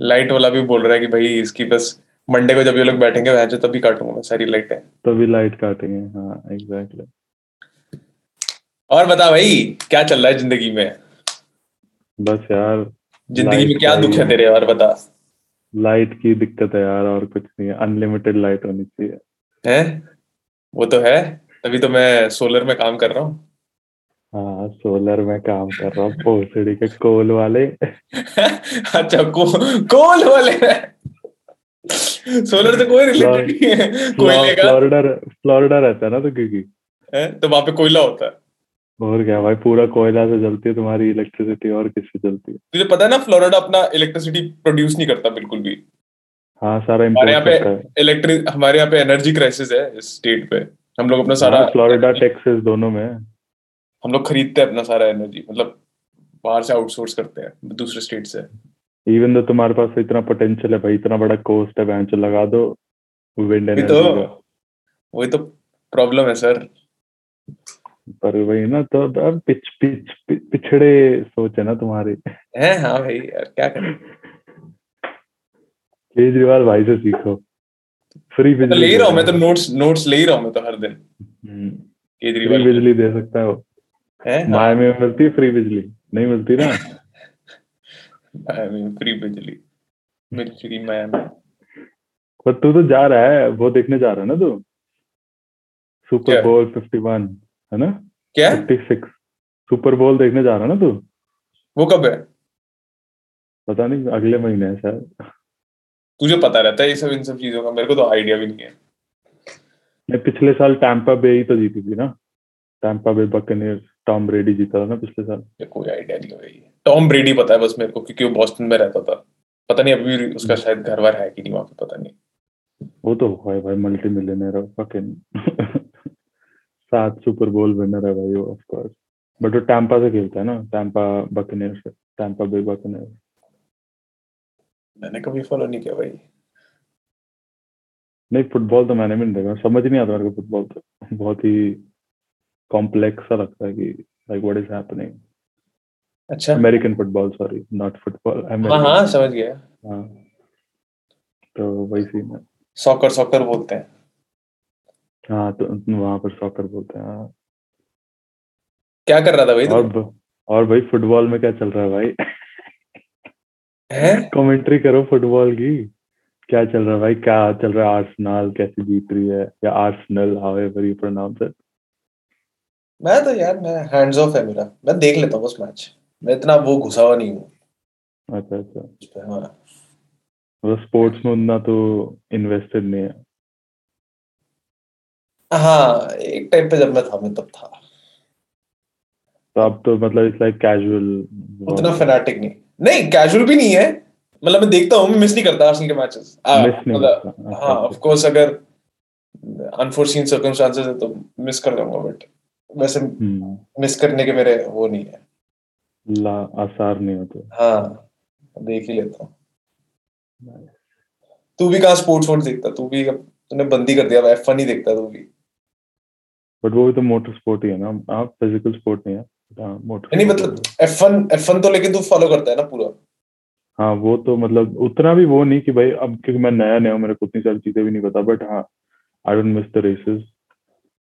Light वाला भी बोल रहा है कि भाई इसकी बस मंडे को जब ये लोग बैठेंगे वहाँ से तभी काटूँगा मैं सारी लाइटें। तभी लाइट काटेंगे हाँ एग्जैक्टली और बता भाई क्या चल रहा है ज़िंदगी में? बस यार ज़िंदगी में क्या दुख है ही- तेरे और बता। लाइट की दिक्कत है यार और कुछ नहीं है। अनलिमिटेड लाइट होनी चाहिए। है? वो तो है। तभी तो मैं सोलर में काम कर रहा हूँ। हाँ सोलर में काम कर रहा हूँ पोसड़ी के कोल वाले। अच्छा को, कोल वाले सोलर से कोई रिलेटेड नहीं है कोयले का फ्लोरिडा फ्लोरिडा रहता है ना तो क्योंकि। है? तो वहाँ पे कोयला होता है। और क्या भाई पूरा कोयला से चलती है तुम्हारी इलेक्ट्रिसिटी और किससे चलती है? तुझे पता है ना फ्लोरिडा अपना इलेक्ट्रिसिटी प्रोड्यूस नहीं करता बिल्कुल भी। हाँ सारा हमारे यहाँ पे इलेक्ट्रिक हमारे यहाँ पे एनर्जी क्राइसिस है इस स्टेट पे। हम लोग अपना सारा हाँ, फ्लोरिडा टेक्सास दोनों में। है। हम लोग खरीदते हैं अपना सारा एनर्जी मतलब बाहर से आउटसोर्स करते हैं दूसरे स्टेट से। इवन तो तुम्हारे पास इतना पोटेंशियल है भाई इतना बड़ा कोस्ट है बैंक लगा दो विंड एनर्जी तो वही तो प्रॉब्लम है सर पर वही ना तो अब पिछ पिछ पिछड़े सोच है ना तुम्हारी। है हाँ भाई यार क्या करें? केजरीवाल भाई से सीखो। फ्री तो ले रहा हूँ मैं तो नोट्स नोट्स ले रहा हूँ मैं तो हर दिन। फ्री केजरीवाल बिजली दे सकता है वो। माया में मिलती है फ्री बिजली। नहीं मिलती ना? I mean, फ्री बिजली। मिर्ची माया में पर तू तो जा रहा है वो देखने जा रहा है ना तू? सुपर बोल फिफ्टी वन है ना? क्या? फिफ्टी सिक्स सुपर बोल देखने जा रहा है ना तू? वो कब है? पता नहीं अगले महीने है शायद। तुझे पता रहता है ये सब इन सब चीज़ों का? मेरे को तो आइडिया भी नहीं है। मैं पिछले साल टैंपा बे ही तो जीती थी ना। टैंपा बे बकनेर टॉम ब्रेडी जीता था ना पिछले साल। ये कोई आइडिया नहीं है टॉम ब्रेडी पता है बस मेरे को क्योंकि वो बॉस्टन में रहता था। पता नहीं अभी भी उसका शायद घर वर है कि नहीं वहाँ पे पता नहीं। वो तो है भाई मल्टी मिलियनर फकिंग सात सुपर बोल विनर है भाई वो ऑफ़ कोर्स बट वो टैंपा से खेलता है ना टैंपा बकनेर से टैंपा बे बकनेर मैंने कभी फॉलो नहीं किया भाई। नहीं फुटबॉल तो मैंने भी नहीं देखा समझ नहीं आता मेरे को फुटबॉल तो। बहुत ही कॉम्प्लेक्स सा लगता है कि लाइक व्हाट इज़ हैपनिंग अच्छा। American football sorry not football हाँ हाँ समझ गया। हाँ। तो वही सीन है। सॉकर सॉकर बोलते हैं। हाँ तो वहाँ पर सॉकर बोलते हैं हाँ। क्या कर रहा था भाई और ब- और भाई फुटबॉल में क्या चल रहा है भाई? है? कमेंट्री करो फुटबॉल की। क्या चल रहा है भाई? क्या चल रहा है? आर्सेनल कैसे जीत रही है? या Arsenal however you pronounce it मैं तो यार मैं हैंड्स ऑफ़ है मेरा। मैं देख लेता हूँ बस मैच मैं इतना वो घुसा हुआ नहीं हूँ। अच्छा अच्छा। हाँ। मतलब स्पोर्ट्स में उतना तो इन्वेस्टेड नहीं है। हाँ एक टाइम पे जब मैं था मैं तब था। तो अब तो मतलब इट्स लाइक कैजुअल उतना फैनाटिक नहीं। नहीं कैजुअल भी नहीं है। मतलब मैं देखता हूँ मैं मिस नहीं करता आर्सेनल के मैचेस मतलब हाँ ऑफ़ कोर्स अगर अनफोर्सीन सर्कमस्टांसेस है तो मिस कर दूँगा बट वैसे हम्म, मिस करने के मेरे वो नहीं है। ला आसार नहीं होते। हाँ देख ही लेता हूँ। तू भी कहाँ स्पोर्ट्स वोर्ट्स देखता? तू भी अब तूने बंदी कर दिया एफ़ नहीं देखता तू भी। बट वो भी तो मोटर स्पोर्ट ही है ना। हाँ फ़िज़िकल स्पोर्ट नहीं है हाँ मोटर नहीं मतलब एफ़ वन एफ़ वन तो लेकिन तू फॉलो करता है ना पूरा। हाँ वो तो मतलब उतना भी वो नहीं कि भाई अब क्योंकि मैं नया नया हूँ मेरे को उतनी सारी चीज़ें भी नहीं पता बट हाँ I don't miss the races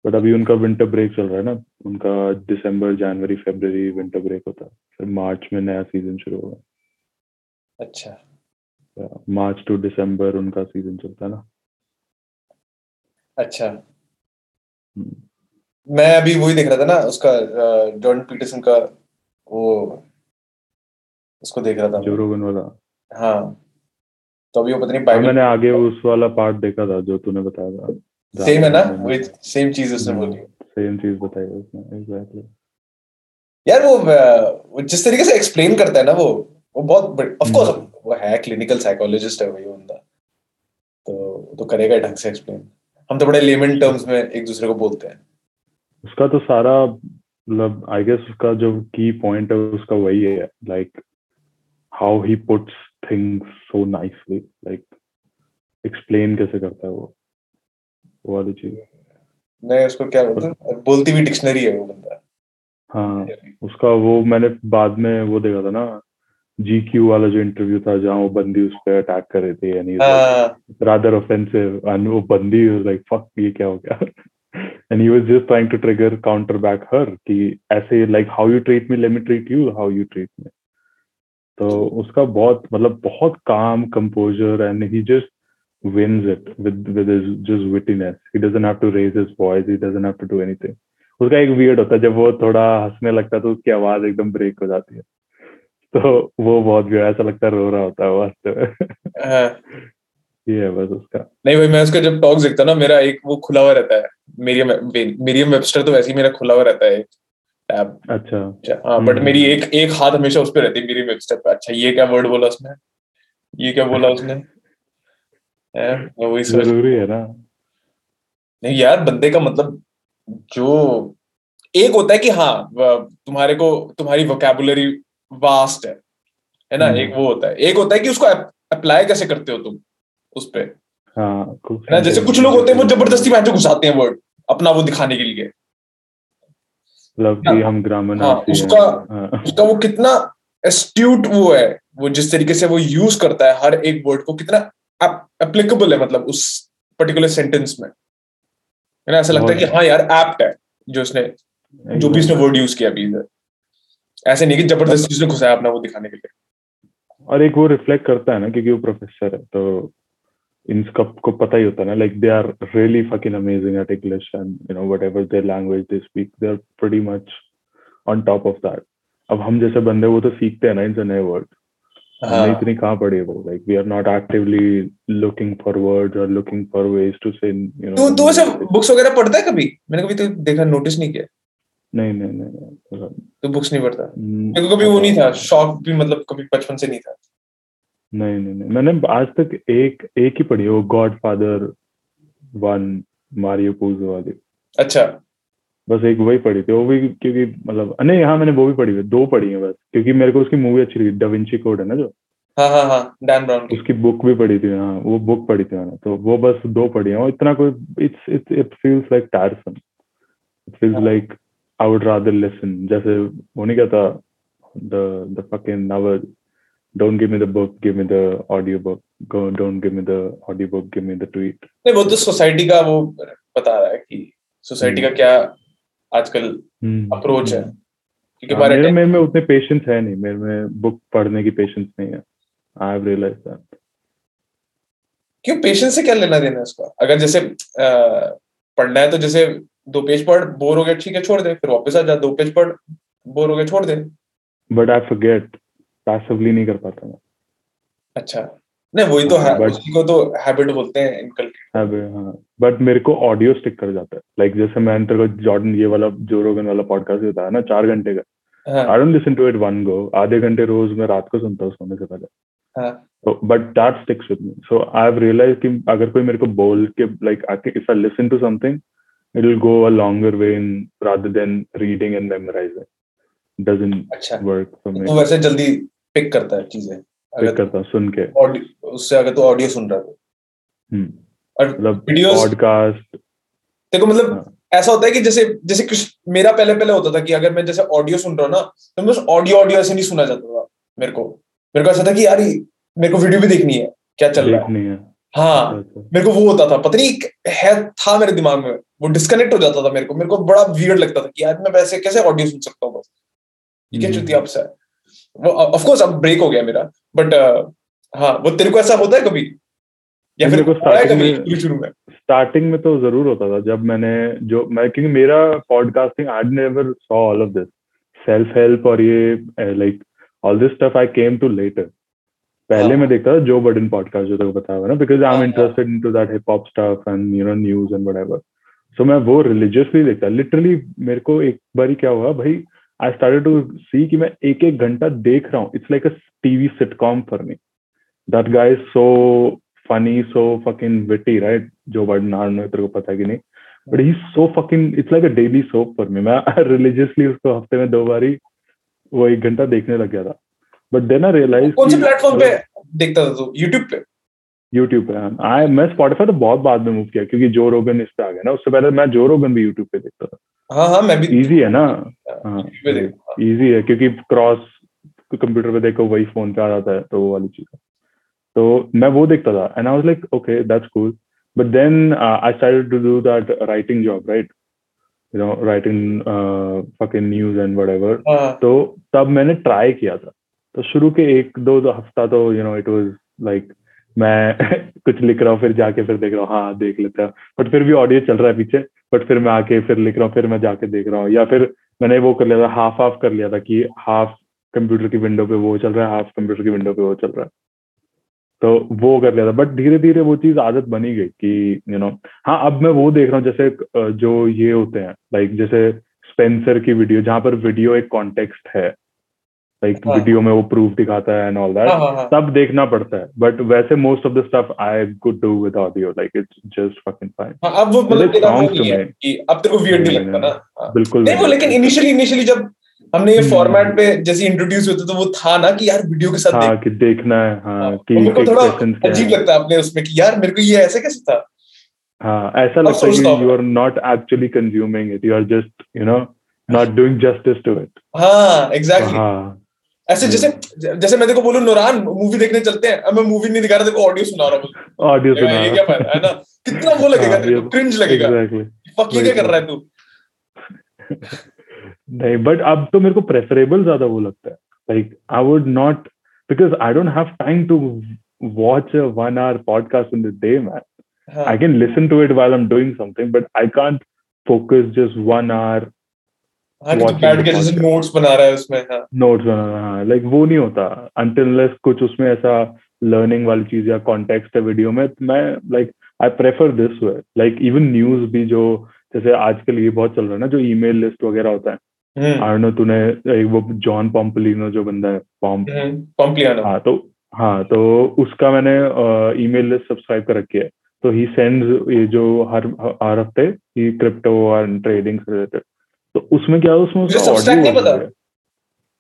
but अभी उनका विंटर ब्रेक चल रहा है ना। उनका दिसंबर जनवरी फरवरी विंटर ब्रेक होता है। फिर मार्च में नया सीज़न शुरू होगा। अच्छा। मार्च टू दिसंबर उनका सीज़न चलता है ना। अच्छा। हम्म, मैं अभी वही देख रहा था ना उसका जॉन पीटरसन का वो उसको देख रहा था जो रोगन वाला। हाँ। तो अभी वो पता नहीं हाँ, मैंने आगे उस वाला पार्ट देखा था जो तूने बताया था। सेम है ना? वही सेम चीज़ उसने बोली सेम चीज़ बताई उसने एग्जैक्टली यार वो जिस तरीके से एक्सप्लेन करता है ना वो वो बहुत ऑफ़ कोर्स हम्म। वो है क्लिनिकल साइकोलॉजिस्ट है वही बंदा। तो तो करेगा ढंग से एक्सप्लेन हम तो बड़े लेमन टर्म्स में एक दूसरे को बोलते हैं। उसका तो सारा मतलब आई गेस उसका जो की पॉइंट है उसका वही है like how he puts things so nicely like explain कैसे करता है वो। वाली चीज़। नहीं उसको क्या बोलते हैं? बोलती भी डिक्शनरी है वो बंदा। हाँ उसका वो मैंने बाद में वो देखा था ना जी क्यू वाला जो इंटरव्यू था जहाँ वो बंदी उस पर अटैक कर रहे थे यानी रादर ऑफेंसिव एंड वो बंदी लाइक फक ये क्या हो गया? And you was just trying to trigger counter back her कि ऐसे like how you treat me let me treat you how you treat me तो उसका बहुत मतलब बहुत काम composer and he just wins it with with his just wittiness. He doesn't have to raise his voice. He doesn't have to do anything. उसका एक weird होता है जब वो थोड़ा हंसने लगता है तो उसकी आवाज़ एकदम ब्रेक हो जाती है। तो वो बहुत weird ऐसा लगता है रो रहा होता है वो हँसते हुए हाँ। ये है बस उसका। नहीं भाई मैं उसका जब टॉक्स देखता ना मेरा एक वो खुला हुआ रहता है। मीरियम मीरियम वेबस्टर तो वैसे ही मेरा खुला हुआ रहता है टैब अच्छा। हाँ बट हम्म। मेरी एक एक हाथ हमेशा उस रहती है मीरियम वेबस्टर पे। अच्छा ये क्या वर्ड बोला उसने? ये क्या बोला उसने? हैं, मैं वही ज़रूरी है ना। नहीं यार बंदे का मतलब जो एक होता है कि हाँ तुम्हारे को तुम्हारी वोकेबुलरी वास्ट है है ना? हम्म। एक वो होता है। एक होता है कि उसको अप्लाई कैसे करते हो तुम उस पे? है हाँ ना? जैसे कुछ लोग होते हैं वो ज़बरदस्ती मैच घुसाते हैं वर्ड अपना वो दिखाने के लिए। मतलब हम ग्रामर हाँ, उसका- हाँ, उसका वो कितना एस्ट्यूट वो है वो जिस तरीके से वो यूज़ करता है हर एक वर्ड को कितना एप्लीकेबल है मतलब उस पर्टिकुलर सेंटेंस में। है ना ऐसा लगता है कि हाँ यार एप्ट है जो उसने जो भी उसने वर्ड यूज़ किया अभी ऐसे नहीं कि ज़बरदस्ती उसने घुसाया अपना वो दिखाने के लिए। और एक वो रिफ्लेक्ट करता है ना क्योंकि वो प्रोफेसर है तो इनका को पता ही होता है ना like they are really fucking amazing at English and you know whatever their language they speak they are pretty much on top of that अब हम जैसे बंदे वो तो सीखते हैं ना इनसे नए वर्ड हमने हाँ इतनी कहाँ पढ़ी है वो? Like we are not actively looking for words और looking for ways to say you know तू ऐसे बुक्स वगैरह पढ़ता है कभी? मैंने कभी तो देखा नोटिस नहीं किया। नहीं नहीं नहीं तू बुक्स नहीं पढ़ता? हम्म, मेरे को कभी वो नहीं था शौक भी मतलब कभी बचपन से नहीं था। नहीं नहीं नहीं। मैंने आज तक एक एक ही पढ़ी है वो God father one Mario Puzo वाली। अच्छा। बस एक वही पढ़ी थी वो भी क्योंकि मतलब नहीं हाँ मैंने वो भी पढ़ी है दो पढ़ी है बस क्योंकि मेरे को उसकी मूवी अच्छी लगी डविंची कोड है ना जो? हाँ हाँ हाँ डैन ब्राउन उसकी बुक भी पढ़ी थी हाँ वो बुक पढ़ी थी मैंने तो वो बस दो पढ़ी है और इतना कोई it's it's it feels like tiresome it feels. Like I would rather listen जैसे वो नहीं कहता the the fucking never don't give me the book give me the audiobook don't give me the audiobook give me the tweet नहीं वो तो society का वो बता रहा है कि सोसाइटी का क्या आजकल अप्रोच है। क्योंकि हमारे हाँ, मेरे मेरे में उतने पेशेंस है नहीं। मेरे में बुक पढ़ने की पेशेंस नहीं है। आई हैव रियलाइज़ दैट क्यों? पेशेंस से क्या लेना देना है उसका? अगर जैसे अ, पढ़ना है तो जैसे दो पेज पढ़ बोर हो गया ठीक है छोड़ दे। फिर वापस आ जा दो पेज पढ़ बोर हो गया छोड़ दे। बट आई फॉरगेट पैसिवली नहीं कर पाता मैं। अच्छा। नहीं वही तो है हाँ, but- को तो हैबिट बोलते हैं इनकलकेट हाँ। बट मेरे को ऑडियो स्टिक कर जाता है। लाइक जैसे मैंने तेरे को जॉर्डन ये वाला जो रोगन वाला पॉडकास्ट बताया ना चार घंटे का। हाँ। I don't listen to it one go आधे घंटे रोज मैं रात को सुनता हूँ सोने से पहले। हाँ। तो but that sticks with me so I have realise कि अगर कोई मेरे को बोल के like if I listen to something it will go a longer way in rather than reading and memorising doesn't work for me तो वैसे जल्दी पिक करता है चीज़ें। अगर करता हूँ सुन के। ऑडियो उससे अगर तो ऑडियो सुन रहा है तो। हम्म, और मतलब वीडियोस पॉडकास्ट देखो मतलब हाँ। ऐसा होता है कि जैसे जैसे कुछ मेरा पहले पहले होता था कि अगर मैं जैसे ऑडियो सुन रहा हूँ ना तो मैं ऑडियो ऑडियो ऐसे नहीं सुना जाता था मेरे को। मेरे को ऐसा था कि यार मेरे को वीडियो भी देखनी है क्या चल रहा है। हाँ। अच्छा, अच्छा। मेरे को वो होता था पता नहीं है था मेरे दिमाग में वो डिस्कनेक्ट हो जाता था मेरे को। मेरे को बड़ा वियर्ड लगता था कि यार मैं वैसे कैसे ऑडियो सुन सकता हूँ बस। ये क्या। चुती आपसे। वो ऑफ़ कोर्स अब ब्रेक हो गया मेरा। बट हाँ वो तेरे को ऐसा होता है कभी? या फिर में- शुरू में? स्टार्टिंग में तो ज़रूर होता था जब मैंने जो मैं क्योंकि मेरा podcasting I never saw all of this self help और ये like all this stuff I came to later पहले हाँ। मैं देखता था जो बर्डन पॉडकास्ट जो तेरे को बताया हुआ ना because I am. Interested into that hip hop stuff and you know news and whatever so मैं वो रिलीजियसली देखता। लिटरली मेरे को एक बारी क्या हुआ भाई आई स्टार्टेड टू सी कि मैं एक एक घंटा देख रहा हूँ। It's like a TV sitcom for me that guy is so funny so fucking witty right जो बर्डन नाम तेरे को पता है कि नहीं? But he so fucking it's like a daily soap for me मैं रिलीजियसली उसको हफ़्ते में दो बारी वो एक घंटा देखने लग गया था। बट देन आई रियलाइज़ कौन से प्लेटफॉर्म पे देखता था तू? यूट्यूब पे? यूट्यूब पे आई मैं स्पॉटिफाई तो बहुत बाद में मूव किया क्योंकि जो रोगन इस पे आ गया ना। उससे पहले मैं जो रोगन भी यूट्यूब पे देखता था। हाँ हाँ मैं भी इजी है ना? हाँ YouTube पे देखता था। इजी है क्योंकि क्रॉस कंप्यूटर पे देखो वही फ़ोन पे आ जाता है तो वो वाली चीज़ तो मैं वो देखता था and I was like okay that's cool but then I started to do that writing job right you know writing fucking news and whatever तो तब मैंने ट्राई किया था। तो शुरू के एक दो, दो हफ़्ता तो you know it was like मैं कुछ लिख रहा हूँ फिर जाके फिर देख रहा हूँ हाँ देख लेता हूँ। बट फिर भी ऑडियो चल रहा है पीछे। बट फिर मैं आके फिर लिख रहा हूँ, फिर मैं जाके देख रहा हूँ। या फिर मैंने वो कर लिया था हाफ़ हाफ़ कर लिया था कि हाफ़ कंप्यूटर की विंडो पे वो चल रहा है हाफ़ कंप्यूटर की विंडो पे वो चल रहा है। तो वो कर लिया था। बट धीरे धीरे वो चीज़ आदत बनी गई कि यू नो हाँ अब मैं वो देख रहा हूँ, जैसे जो ये होते हैं लाइक जैसे स्पेंसर की वीडियो जहाँ पर वीडियो एक कॉन्टेक्स्ट है। लाइक हाँ। वीडियो में वो प्रूफ दिखाता है एंड ऑल। दैट तब देखना पड़ता है। बट वैसे most of the stuff I could do with audio like it's just fucking fine अब वो मतलब तेरा वो नहीं है कि अब तेरे को वियर्ड नहीं लगता ना। हाँ। बिल्कुल नहीं वो लेकिन इनिशियली इनिशियली जब हमने ये। फॉर्मेट पे जैसे इंट्रोड्यूस हुए थे तो वो था ना कि यार वीडियो के साथ हाँ कि देखना है हाँ हाँ, कि मेरे को थोड़ा अजीब लगता है अपने उसमें कि यार मेरे को ये ऐसे कैसे था? हाँ ऐसा लगता है you are not actually consuming it you are just you know not doing justice to it हाँ। एग्जैक्टली हाँ। ऐसे जैसे जैसे मैं देखो बोलूँ नूरान मूवी देखने चलते हैं। मैं मूवी नहीं दिखा रहा देखो ऑडियो सुना रहा हूँ। ऑडियो सुना ये क्या है। ना? कितना वो लगेगा हाँ, तेरे को क्रिंज लगेगा। एग्जैक्टली फक ये क्या कर रहा है तू? नहीं बट अब तो मेरे को प्रेफरेबल ज़्यादा वो लगता है। Like I would not because I don't have time to watch a one hour podcast in the day man हाँ। I can listen to it while I'm doing something, but I can't focus just one hour हाँ कि बैठ के जैसे notes बना रहा है उसमें हाँ। हाँ वो नहीं होता। कुछ उसमें ऐसा learning वाली चीज़ या context है वीडियो में तो मैं like I prefer this way like even news भी जो जैसे आजकल ये बहुत चल रहा है ना जो email लिस्ट वगैरह होता है। हम्म। I don't know तूने एक वो जॉन पॉम्पलिनो जो बंदा है पॉम्प हम्म हाँ तो हाँ तो उसका मैंने ईमेल लिस्ट सब्सक्राइब कर रखी है। तो ही सेंड्स ये जो हर हर हफ़्ते ही क्रिप्टो और ट्रेडिंग से रिलेटेड तो उसमें क्या है उसमें उसका Substack नहीं ऑडियो पता।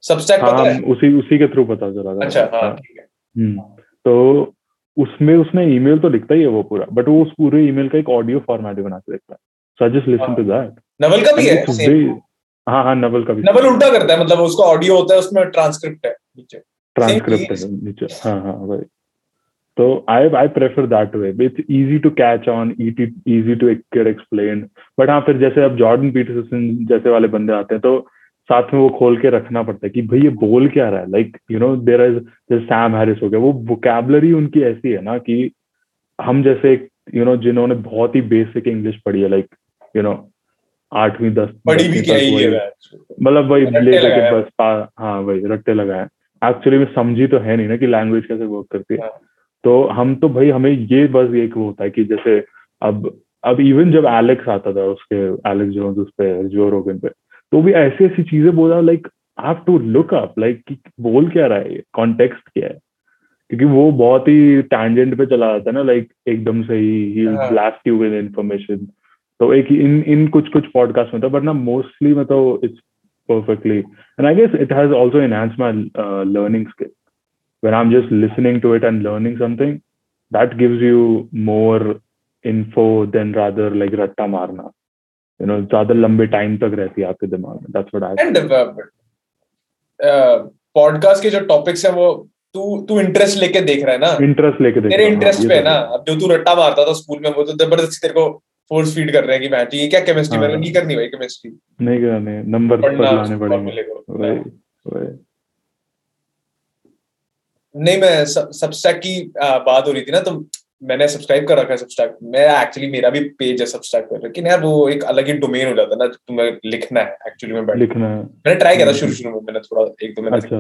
सबस्टैक हाँ पता है? उसी उसी के थ्रू पता चला अच्छा हाँ ठीक है। हम्म, तो उसमें उसने ईमेल तो लिखता ही है वो पूरा बट वो उस पूरे ईमेल का एक ऑडियो फॉर्मेट बना के देखता है। So I just listen to that Naval का भी है। हाँ हाँ नवल का भी। नवल उल्टा करता है मतलब उसका ऑडियो होता है उसमें ट्रांसक्रिप्ट है नीचे। ट्रांसक्रिप्ट है नीचे। हाँ हाँ वही तो I I prefer that way it's easy to catch on easy to get explain but हाँ फिर जैसे अब जॉर्डन पीटरसन जैसे वाले बंदे आते हैं तो साथ में वो खोल के रखना पड़ता है कि भाई ये बोल क्या रहा है? Like you know there is Sam Harris हो गया। वो वोकेबलरी उनकी ऐसी है ना कि हम जैसे यू नो जिन्होंने बहुत ही बेसिक इंग्लिश पढ़ी है लाइक यू नो आठवीं दस बड़ी भी क्या ही है मतलब वही रट्टे ले लेके बस हाँ वही रट्टे लगाए एक्चुअली में समझी तो है नहीं ना कि लैंग्वेज कैसे वर्क करती है। हाँ। तो हम तो भाई हमें ये बस एक वो होता है कि जैसे अब अब इवन जब एलेक्स आता था उसके एलेक्स जोन्स उस पे जो रोगन पे तो भी ऐसी ऐसी चीज़ें बोला like have to look up like बोल क्या रहा है ये कॉन्टेक्स्ट क्या है? क्योंकि वो बहुत ही टैंजेंट पे चला जाता है ना लाइक एकदम से ही। ब्लास्ट यू विद इन्फॉर्मेशन तो एक इन इन कुछ कुछ पॉडकास्ट में था बट ना मोस्टली मतलब it's and i guess it has also enhanced my uh, learning skill. When i'm just listening to it and learning something that gives you more info than rather like ratta marna. You know ज़्यादा लंबे time तक रहती है आपके दिमाग में that's what i and podcast के जो टॉपिक्स हैं वो तू तू इंटरेस्ट लेके देख रहा है ना इंटरेस्ट लेके देख तेरे इंटरेस्ट पे है ना अब जो तू रट्टा मारता था स्कूल में वो तो ज़बरदस्ती तेरे को फोर्स फ़ीड कर रहे हैं कि मैं ये क्या केमिस्ट्री हाँ। नहीं करनी भाई केमिस्ट्री नहीं करने नंबर पर लाने पड़ेंगे। नहीं मैं सबस्टैक की बात हो रही थी ना तो मैंने सब्सक्राइब कर रखा है सबस्टैक मैं एक्चुअली मेरा भी पेज है सबस्टैक पर लेकिन यार वो एक अलग ही डोमेन हो जाता है ना तुम्हें लिखना है एक्चुअली में लिखना है। मैंने ट्राई किया था हम्म। शुरू शुरू में मैंने थोड़ा एक दो महीने अच्छा।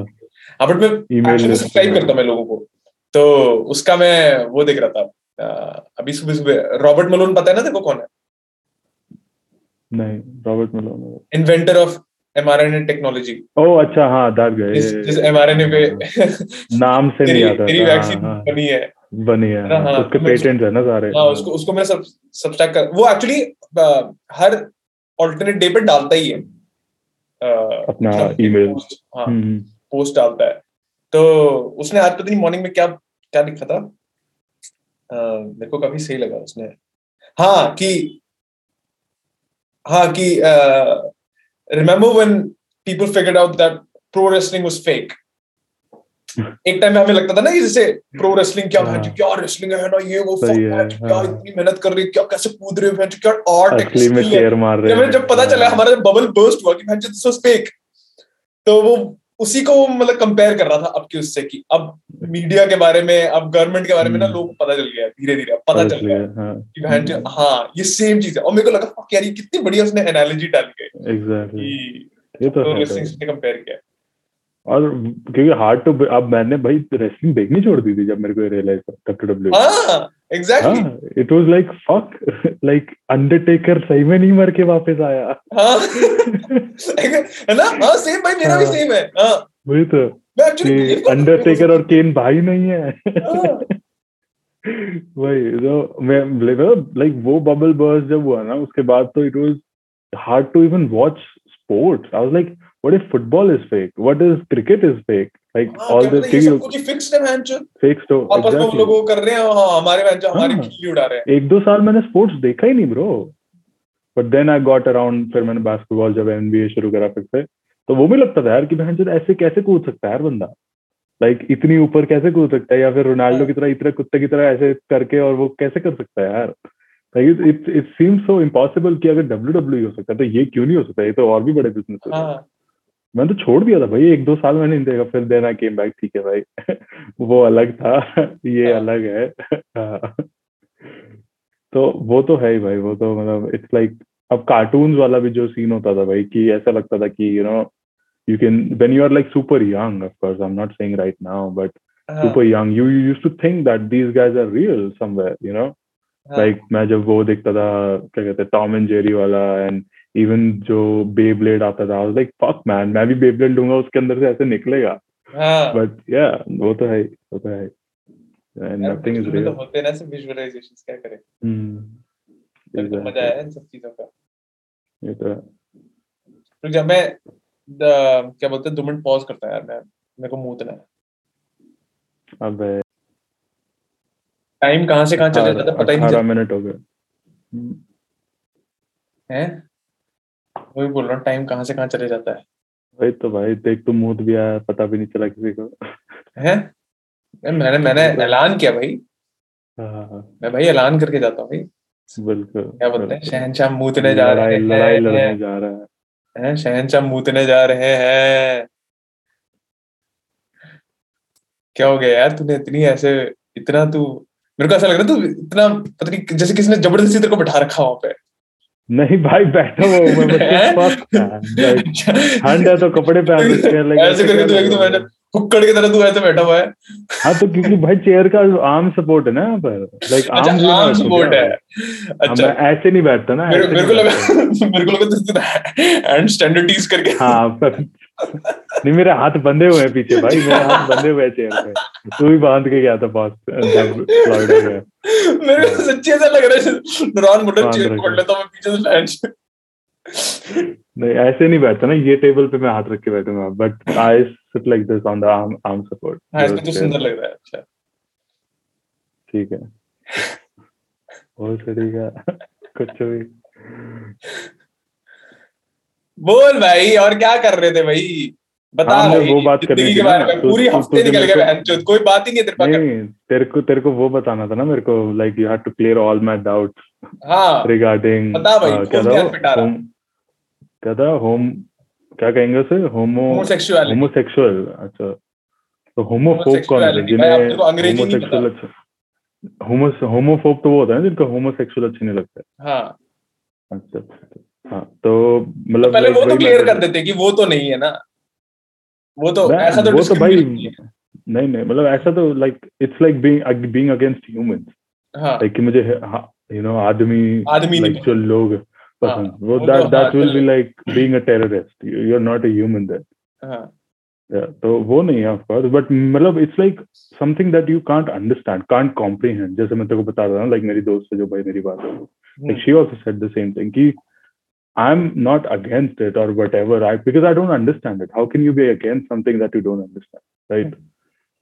हाँ बट मैं सब्सक्राइब करता मैं लोगों को। तो उसका मैं वो देख रहा था अभी सुबह सुबह रॉबर्ट मलोन पता है ना को कौन है? नहीं Robert Malone. Inventor of mRNA technology ओ अच्छा हाँ दैट गए जिस जिस एमआरएनए पे नाम से नहीं आता तेरी वैक्सीन हाँ, हाँ, बनी है। बनी है हाँ, हाँ, उसके मैं पेटेंट है ना सारे। हाँ उसको उसको मैंने सब सब्सट्रैक्ट कर वो एक्चुअली हर ऑल्टरनेट डे पे डालता ही है। अपना something email। हाँ हम्म, पोस्ट डालता है। तो उसने आज पता नहीं मॉर्निंग में क्या क्या लिखा था? मेरे को काफ़ी सही लगा उसने। हाँ कि हाँ कि remember when people figured out that pro wrestling was fake एक टाइम में हमें लगता था ना कि जैसे प्रो रेसलिंग क्या हाँ। क्या रेसलिंग है ना ये वो है, क्या हाँ। इतनी मेहनत कर रही क्या कैसे कूद रहे हो क्या आर्ट में शेयर मार रहे जब जब पता चला हमारा बबल बर्स्ट हुआ कि दिस वाज फेक तो वो उसी को मतलब कंपेयर कर रहा था अब के उससे कि अब मीडिया के बारे में अब गवर्नमेंट के बारे में ना हम्म। लोगों को पता चल गया धीरे धीरे पता चल गया हाँ। हाँ। ये सेम चीज़ है। और मेरे को लगा यार ये कितनी बढ़िया उसने एनालॉजी डाली है एग्जैक्टली ये तो तो है कंपेयर किया और क्योंकि हार्ड टू अब मैंने भाई रेसलिंग देखनी छोड़ दी थी जब मेरे को रियलाइज़ डब्ल्यू हाँ एग्जैक्टली हाँ it was like fuck like Undertaker सही में नहीं मर के वापस आया। हाँ। है ना? हाँ सेम भाई मेरा भी हाँ। सेम है। हाँ। वही तो। अंडरटेकर और केन भाई नहीं है। हाँ। वही तो मैं लाइक वो बबल बर्स जब हुआ ना उसके बाद तो it was hard to even watch sports I was like what if football is fake what is cricket is fake like हाँ, ऑल द कुछ फिक्स्ड है बहन चो फेक स्टोर आपस में लोग कर रहे हैं हाँ हमारे बहन चो हमारी हाँ। खिल्ली उड़ा रहे हैं। एक दो साल मैंने स्पोर्ट्स देखा ही नहीं bro but then I got around फिर मैंने बास्केटबॉल जब एनबीए शुरू करा फिर से। तो वो भी लगता था यार कि बहन चोद ऐसे कैसे कूद सकता है यार बंदा? लाइक like, इतनी ऊपर कैसे कूद सकता है? या फिर रोनाल्डो हाँ। की तरह इतने कुत्ते की तरह ऐसे करके और वो कैसे कर सकता है यार? Like it it seems so impossible कि अगर डब्ल्यू डब्ल्यू हो सकता है तो ये क्यों नहीं हो सकता? ये तो और भी बड़े बिज़नेस है मैंने तो छोड़ दिया था भाई एक दो साल मैंने नहीं देखा फिर देना केम बैक ठीक है भाई। वो अलग था ये हाँ। अलग है। हाँ। तो वो तो है ही भाई वो तो मतलब इट्स लाइक अब कार्टून वाला भी जो सीन होता था भाई कि ऐसा लगता था कि you know you can when you are like super young of course I am not saying right now but हाँ, super young you used to think that these guys are real somewhere you know हाँ, like मैं जब वो देखता था क्या कहते हैं टॉम एंड जेरी वाला एंड इवन जो बे ब्लेड आता था लाइक फक मैन मैं भी बे ब्लेड लूँगा उसके अंदर से ऐसे निकलेगा. हाँ। बट या वो तो है वो तो है एंड नथिंग इज़ में तो रियल होते हैं ना सब विजुअलाइजेशंस क्या करें? मेरे मज़ा आया इन सब चीज़ों का ये तो मैं क्या बोलते हैं दो मिनट पॉज करता है यार मैं मेरे को मुँह है। अब। टाइम कहाँ से कहाँ चले जाता है पता ही नहीं मिनट हो गए। हम्म, है? वही बोल रहा हूँ टाइम कहाँ से कहाँ चले जाता है। वही तो भाई देख तो मूड भी आया पता भी नहीं चला किसी को। हैं? मैंने मैंने ऐलान किया भाई। हाँ, हाँ, हाँ, मैं भाई ऐलान करके जाता हूँ भाई। बिल्कुल क्या बोलते हैं? शहनशाह मूतने जा रहे लड़ाई हैं। लड़ने जा रहा है। हैं? शहनशाह मूतने जा रहे हैं। क्या हो गया यार? तूने इतनी ऐसे इतना तू मेरे को ऐसा लग रहा है तू इतना पता नहीं जैसे किसी ने ज़बरदस्ती तेरे को बैठा रखा वहाँ पे। नहीं भाई बैठा हुआ हूँ? मैं ठंड है तो कपड़े पहन ऐसे करके तू एकदम हुक्कड़ की तरह तू ऐसे बैठा हुआ है। हाँ तो क्योंकि भाई चेयर का आर्म सपोर्ट है ना यहाँ पर। लाइक अच्छा आर्म आर्म सपोर्ट है। अच्छा। मैं ऐसे नहीं बैठता ना मेरे मेरे को लगा मेरे को लगा हैंड स्टैंडर्डीज करके। हाँ नहीं मेरे हाथ बंधे हुए हैं पीछे भाई मेरे हाथ बंधे हुए हैं चेयर पे। तू भी बाँध के गया था गया। मेरे को सच्ची ऐसा लग रहा है नॉन मोटर चेयर पकड़ लेता हूँ मैं पीछे से हैंड नहीं ऐसे नहीं बैठता ना ये टेबल पे मैं हाथ रख के बैठूँगा but I sit like this on the arm arm support हाँ इसमें तो सुंदर लग रहा है अच्छा। ठीक है। बहुत तरीका कुछ भी। बोल भाई और क्या कर रहे थे भाई? बता हाँ, भाई वो बात करनी ज़िंदगी थी ना, तो- पूरी तो- हफ़्ते निकल गए बहनचोद कोई बात ही नहीं तेरे पास नहीं तेरे को तेरे को वो बताना था ना मेरे को like you have to clear all my doubts हाँ। रिगार्डिंग बता भाई, था रहा? क्या था होम क्या कहेंगे उसे? होमो होमोसेक्सुअल अच्छा। तो होमोफोब कौन है? Homosexuality, भाई, आप तेरे को अंग्रेज़ी नहीं होमोसेक्सुअल अच्छा होमो होमोफोब तो वो होता है ना जिनका होमोसेक्सुअल अच्छे नहीं लगता। है। हाँ अच्छा अच्छा अच्छा। हाँ तो मतलब पहले like वो तो क्लियर कर देते कि वो तो नहीं है ना। वो तो ऐसा तो वो तो भाई नहीं नहीं मतलब ऐसा तो like it's like being being against humans हाँ। लाइक कि मुझे यू नो आदमी आदमी जो लोग पसंद हाँ, वो दैट तो दैट हाँ, विल चल- be like being a terrorist you are not a human then हाँ तो वो नहीं है ऑफ़ कोर्स बट मतलब it's like something that you can't understand can't comprehend जैसे मैं तेरे को बता रहा हूँ लाइक मेरी दोस्त से जो भाई मेरी बात है hmm. like she also said the same thing ki i'm not against it or whatever i because i don't understand it how can you be against something that you don't understand right so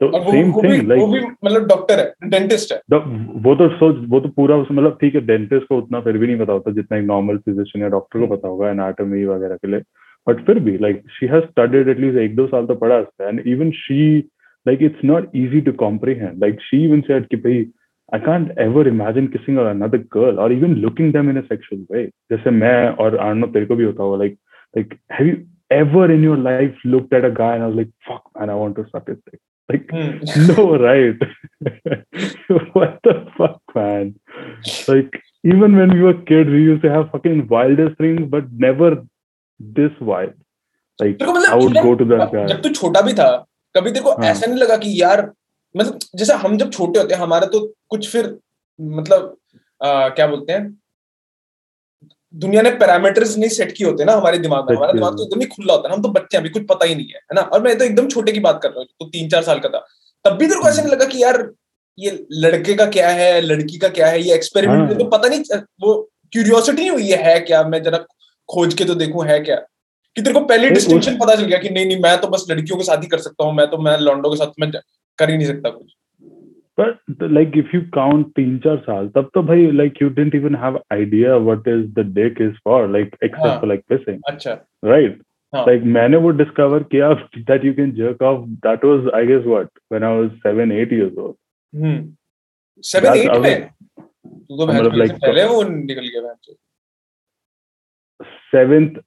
तो same thing like मतलब doctor है dentist है। The, वो तो सोच वो तो पूरा उस मतलब ठीक है डेंटिस्ट को उतना फिर भी नहीं पता होता जितना एक नॉर्मल फिजिशियन या डॉक्टर को पता होगा एनाटॉमी वगैरह के लिए। बट फिर भी like she has studied at least एक दो साल तो पढ़ा है and even she like it's not easy to comprehend like she even said कि भाई I can't ever imagine kissing another girl और even looking them in a sexual way जैसे मैं और आनंद तेरे को भी होता हुआ like like have you ever in your life looked at a guy and I was like fuck I want to suck it like Hmm. no right what the fuck man like even when we were kids we used to have fucking wildest things but never this wild like मतलब I would go to that guy जब तू छोटा भी था कभी तेरे को हाँ। ऐसा नहीं लगा कि यार मतलब जैसे हम जब छोटे होते हैं हमारा तो कुछ फिर मतलब आ, क्या बोलते हैं दुनिया ने पैरामीटर्स नहीं सेट किए होते ना हमारे दिमाग में। हमारा दिमाग तो एकदम ही खुला होता है हम तो बच्चे अभी कुछ पता ही नहीं है है ना? और मैं तो एकदम छोटे की बात कर रहा हूँ तो तीन चार साल का था। तब भी तेरे को ऐसा नहीं लगा कि यार ये लड़के का क्या है लड़की का क्या है ये एक्सपेरिमेंट हाँ। तो पता नहीं वो क्यूरियोसिटी नहीं हुई ये है क्या? मैं जरा खोज के तो देखूँ है क्या? कि तेरे को पहले डिस्टिंक्शन पता चल गया कि नहीं नहीं मैं तो बस लड़कियों के साथ ही कर सकता हूँ मैं तो मैं लॉन्डो के साथ मैं कर ही नहीं सकता कुछ। But like if you count तीन चार साल तब तो भाई like you don't even have idea what is the dick is for like except like pissing अच्छा। राइट हाँ। लाइक मैंने वो डिस्कवर किया that you can jerk off that was I guess what when I was 7 8 years old hmm. 7 8 में? तो, तो मतलब like पहले वो निकल गया मैं 7th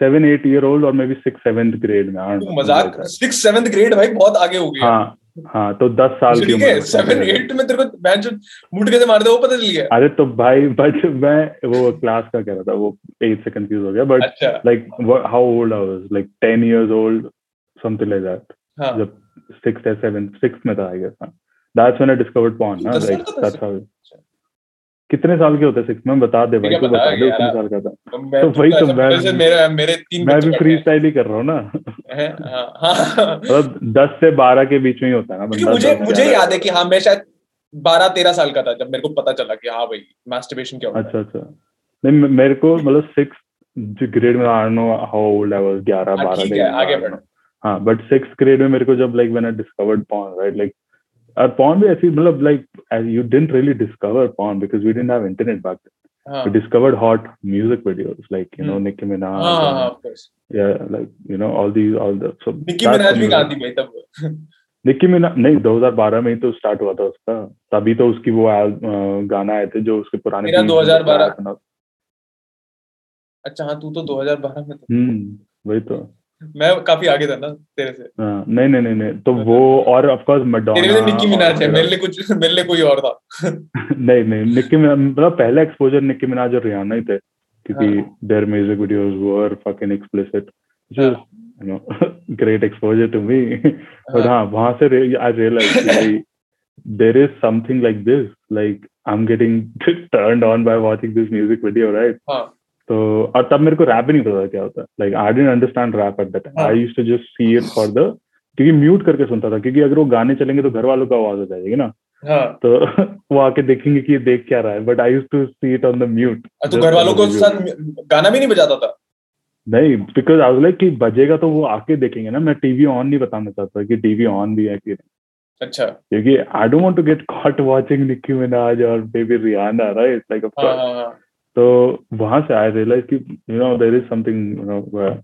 7 8 ईयर ओल्ड और मे बी 6 7th ग्रेड में आई डोंट नो मज़ाक 6 7th ग्रेड भाई बहुत आगे हो गया। हाँ। हाँ तो दस साल की है उम्र में सेवन एट में तेरे को जो मुट कैसे मार दे वो पता चल गया. अरे तो भाई बट मैं वो क्लास का कह रहा था वो एट से कंफ्यूज हो गया बट अच्छा like what, how old I was like 10 years old something like that हाँ जब sixth or seventh sixth में था guess हाँ. that's when I discovered porn ना दस साल like का था that's how कितने साल के होते सिक्स में? बता दे भाई तू बता दे कितने साल का था। तो मैं तो वही तो ऐसा मैं- मेरे मेरे तीन मैं भी फ्री स्टाइल ही। कर रहा हूँ ना। हैं? हाँ मतलब दस से बारह के बीच में ही होता है ना बंदा मुझे मुझे याद है कि हाँ मैं शायद बारह तेरह साल का था जब मेरे को पता चला कि हाँ भाई मास्टरबेशन क्या अच्छा अच्छा। नहीं मेरे को मतलब सिक्स ग्रेड में I know how old I was 11 हाँ, 12 ठीक के है, आगे बढ़। हाँ बट सिक्स ग्रेड में मेरे को जब like when I discovered porn right like और पॉर्न भी ऐसी मतलब like you didn't really discover porn because we didn't have internet back हाँ we discovered hot music videos like you know Hmm. Nicki Minaj हाँ हाँ and, of course. yeah like you know all these all the so that's Minaj भी we- थी भाई तब निक्की मिनाज नहीं 2012 में ही तो स्टार्ट हुआ था उसका। तभी तो उसकी वो al- गाना आए थे जो उसके पुराने मेरा beats में 2012 rap and all- अच्छा हाँ तू तो 2012 में था। हम्म वही तो। मैं काफ़ी आगे था ना तेरे से। हाँ, नहीं नहीं नहीं नहीं तो वो और ऑफ़ कोर्स तेरे लिए निक्की मिनाज है मेरे लिए कुछ मेरे लिए कोई और था। नहीं नहीं निक्की मतलब पहला एक्सपोजर निक्की मिनाज और रियाना ही थे क्योंकि their music videos were fucking explicit. You know great exposure to me but हाँ। वहाँ से आई रियलाइज़ कि is something like this like I am getting turned on by watching this music video right हाँ। तो और तब मेरे को रैप ही नहीं पता था क्या होता। है like I didn't understand rap at that time. I used to just see it for the क्योंकि म्यूट करके सुनता था क्योंकि अगर वो गाने चलेंगे तो घर वालों का आवाज़ हो जाएगी ना। हाँ। तो वो आके देखेंगे कि ये देख क्या रहा है but I use to see it on the mute और घर वालों को साथ गाना भी नहीं बजाता था? नहीं बिकॉज़ आई वाज लाइक कि बजेगा तो वो आके देखेंगे ना। मैं टीवी ऑन नहीं बताना चाहता कि टीवी ऑन भी है कि नहीं। अच्छा। क्योंकि I don't want to get caught watching Nicki Minaj और baby Rihanna right like of हाँ। तो वहां से आई रियलाइज कि you know there is something you know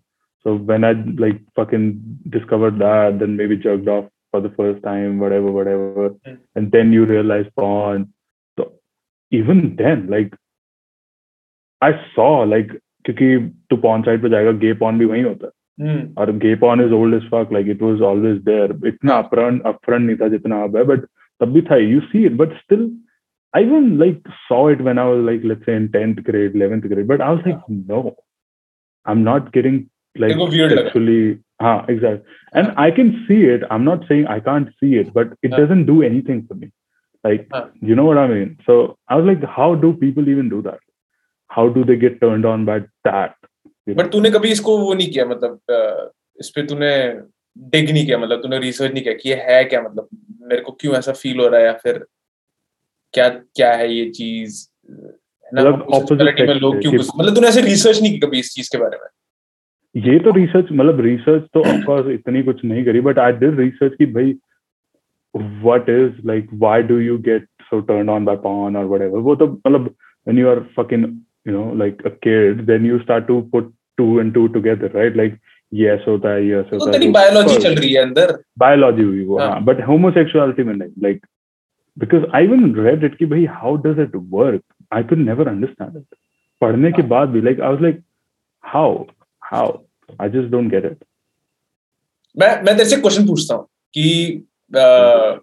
so when i like fucking discovered that then maybe jerked off for the first time whatever whatever Hmm. and then you realize porn so even then like i saw like क्योंकि तू pawn side पे जाएगा गे pawn भी वहीं होता है हम्म और gay porn is old as fuck like it was always there इतना अपफ्रंट अपफ्रंट नहीं था जितना अब है बट तब भी था you see it but still I even like saw it when I was like let's say in 10th grade, 11th grade, but I was like, no, I'm not getting like It was weird लगा. sexually. हाँ, exactly. And I can see it. I'm not saying I can't see it, but it हाँ. doesn't do anything for me. Like, हाँ. you know what I mean? So I was like, how do people even do that? How do they get turned on by that? You know? But तूने कभी इसको वो नहीं किया मतलब अ, इस पे तूने डिग नहीं किया मतलब तूने रिसर्च नहीं किया कि ये है क्या मतलब मेरे को क्यों ऐसा फील हो रहा है या फिर क्या क्या है ये चीज़? है मतलब लोग क्यों मतलब तूने ऐसे रिसर्च नहीं की कभी इस चीज़ के बारे में? ये तो रिसर्च मतलब रिसर्च तो ऑफकोर्स इतनी कुछ नहीं करी बट आई डिड रिसर्च कि भाई what is like why do you get so turn on by porn और वो तो मतलब होता है तो होता है तेरी बायोलॉजी चल रही है अंदर। बायोलॉजी हुई वो हाँ। हाँ बट होमोसेक्सुअलिटी में नहीं like because I even read it कि भाई how does it work I could never understand it पढ़ने के हाँ। बाद भी like I was like how how I just don't get it मैं मैं तेरे से क्वेश्चन पूछता हूँ कि अ,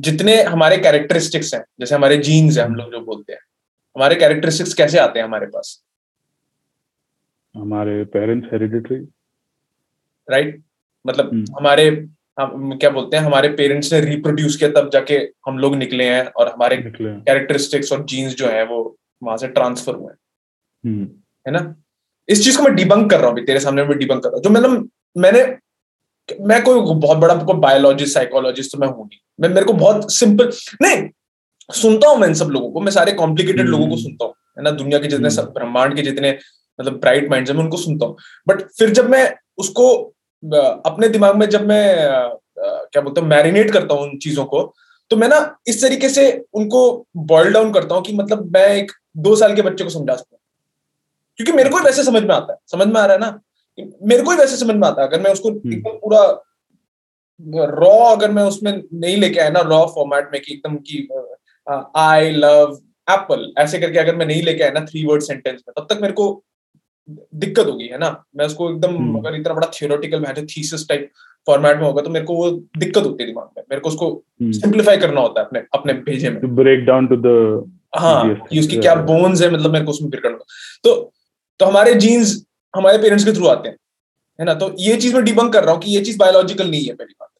जितने हमारे कैरेक्टरिस्टिक्स हैं जैसे हमारे जीन्स हैं हम लोग जो बोलते हैं हमारे कैरेक्टरिस्टिक्स कैसे आते हैं हमारे पास? हमारे पेरेंट्स हेरिडिटरी राइट मतलब हम्म। हमारे हम क्या बोलते हैं हमारे पेरेंट्स ने रिप्रोड्यूस किया तब जाके हम लोग निकले हैं और हमारे कैरेक्टरिस्टिक्स और जीन्स जो है वो वहाँ से ट्रांसफ़र हुए हैं। हम्म। है ना? इस चीज़ को मैं डिबंक कर रहा हूँ तेरे सामने मैं डिबंक कर रहा हूँ। जो मतलब मैंने मैं कोई बहुत बड़ा कोई बायोलॉजिस्ट साइकोलॉजिस्ट तो मैं हूँ नहीं। मैं मेरे को बहुत सिंपल नहीं सुनता हूँ मैं इन सब लोगों को मैं सारे कॉम्प्लिकेटेड हम्म। लोगों को सुनता हूँ। है ना? दुनिया के जितने हम्म। सब ब्रह्मांड के जितने मतलब ब्राइट माइंड्स हैं मैं उनको सुनता हूँ। बट फिर जब मैं उसको अपने दिमाग में जब मैं क्या बोलता हूँ मैरिनेट करता हूँ उन चीज़ों को तो मैं ना इस तरीके से उनको बॉइल डाउन करता हूँ कि मतलब मैं एक दो साल के बच्चे को समझा सकता हूँ क्योंकि मेरे को वैसे समझ में आता है। समझ में आ रहा है ना? मेरे को ही वैसे समझ में आता है। अगर मैं उसको एकदम पूरा रॉ अगर मैं उसमें नहीं लेके आया ना रॉ फॉर्मेट में कि एकदम की आई लव एप्पल ऐसे करके अगर मैं नहीं लेके आया ना थ्री वर्ड सेंटेंस में तब तक मेरे को दिक्कत होगी है ना? मैं उसको एकदम हम्म। अगर इतना बड़ा थियोरेटिकल है थीसिस टाइप फॉर्मेट में होगा तो मेरे को वो दिक्कत होती है दिमाग में। मेरे को उसको हम्म। सिंप्लीफाई करना होता है अपने अपने भेजे में। Break down to the हाँ कि उसकी क्या बोन्स है मतलब मेरे को उसमें फिर करना। तो तो हमारे जीन्स हमारे पेरेंट्स के थ्रू आते हैं है ना? तो ये चीज़ मैं डिबंक कर रहा हूँ कि ये चीज़ बायोलॉजिकल नहीं है पहली बात।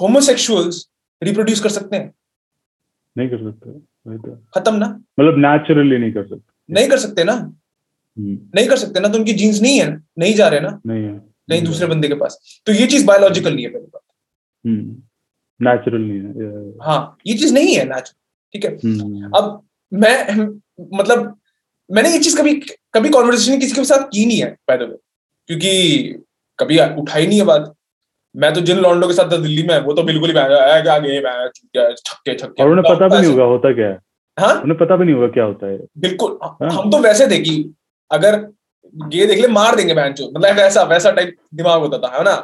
होमोसेक्सुअल्स रिप्रोड्यूस कर सकते हैं। नहीं कर सकते तो। खत्म ना? मतलब नेचुरली नहीं कर सकते। नहीं कर सकते ना। हम्म, नहीं कर सकते ना तो उनकी जीन्स नहीं है नहीं जा रहे ना। नहीं है। कहीं दूसरे बंदे के पास। तो ये चीज़ बायोलॉजिकल नहीं है पहली बात। नेचुरल नहीं है. हाँ ये चीज़ नहीं है नेचुरल ठीक है? हम्म, अब मैं मतलब मैंने ये चीज़ कभी कभी कॉन्वर्सेशन किसी के साथ की नहीं है बाय द वे क्योंकि कभी उठाई नहीं है बात। मैं तो जिन लॉन्डो के साथ था दिल्ली में वो तो बिल्कुल ही बहन- आ गया गए बहन, छक्के छक्के। छक्के और उन्हें पता भी नहीं होगा होता क्या है? हाँ? उन्हें पता भी नहीं होगा क्या होता है। बिल्कुल। हाँ। हम तो वैसे थे कि अगर ये देख ले मार देंगे बहन मतलब वैसा वैसा टाइप दिमाग होता था है ना?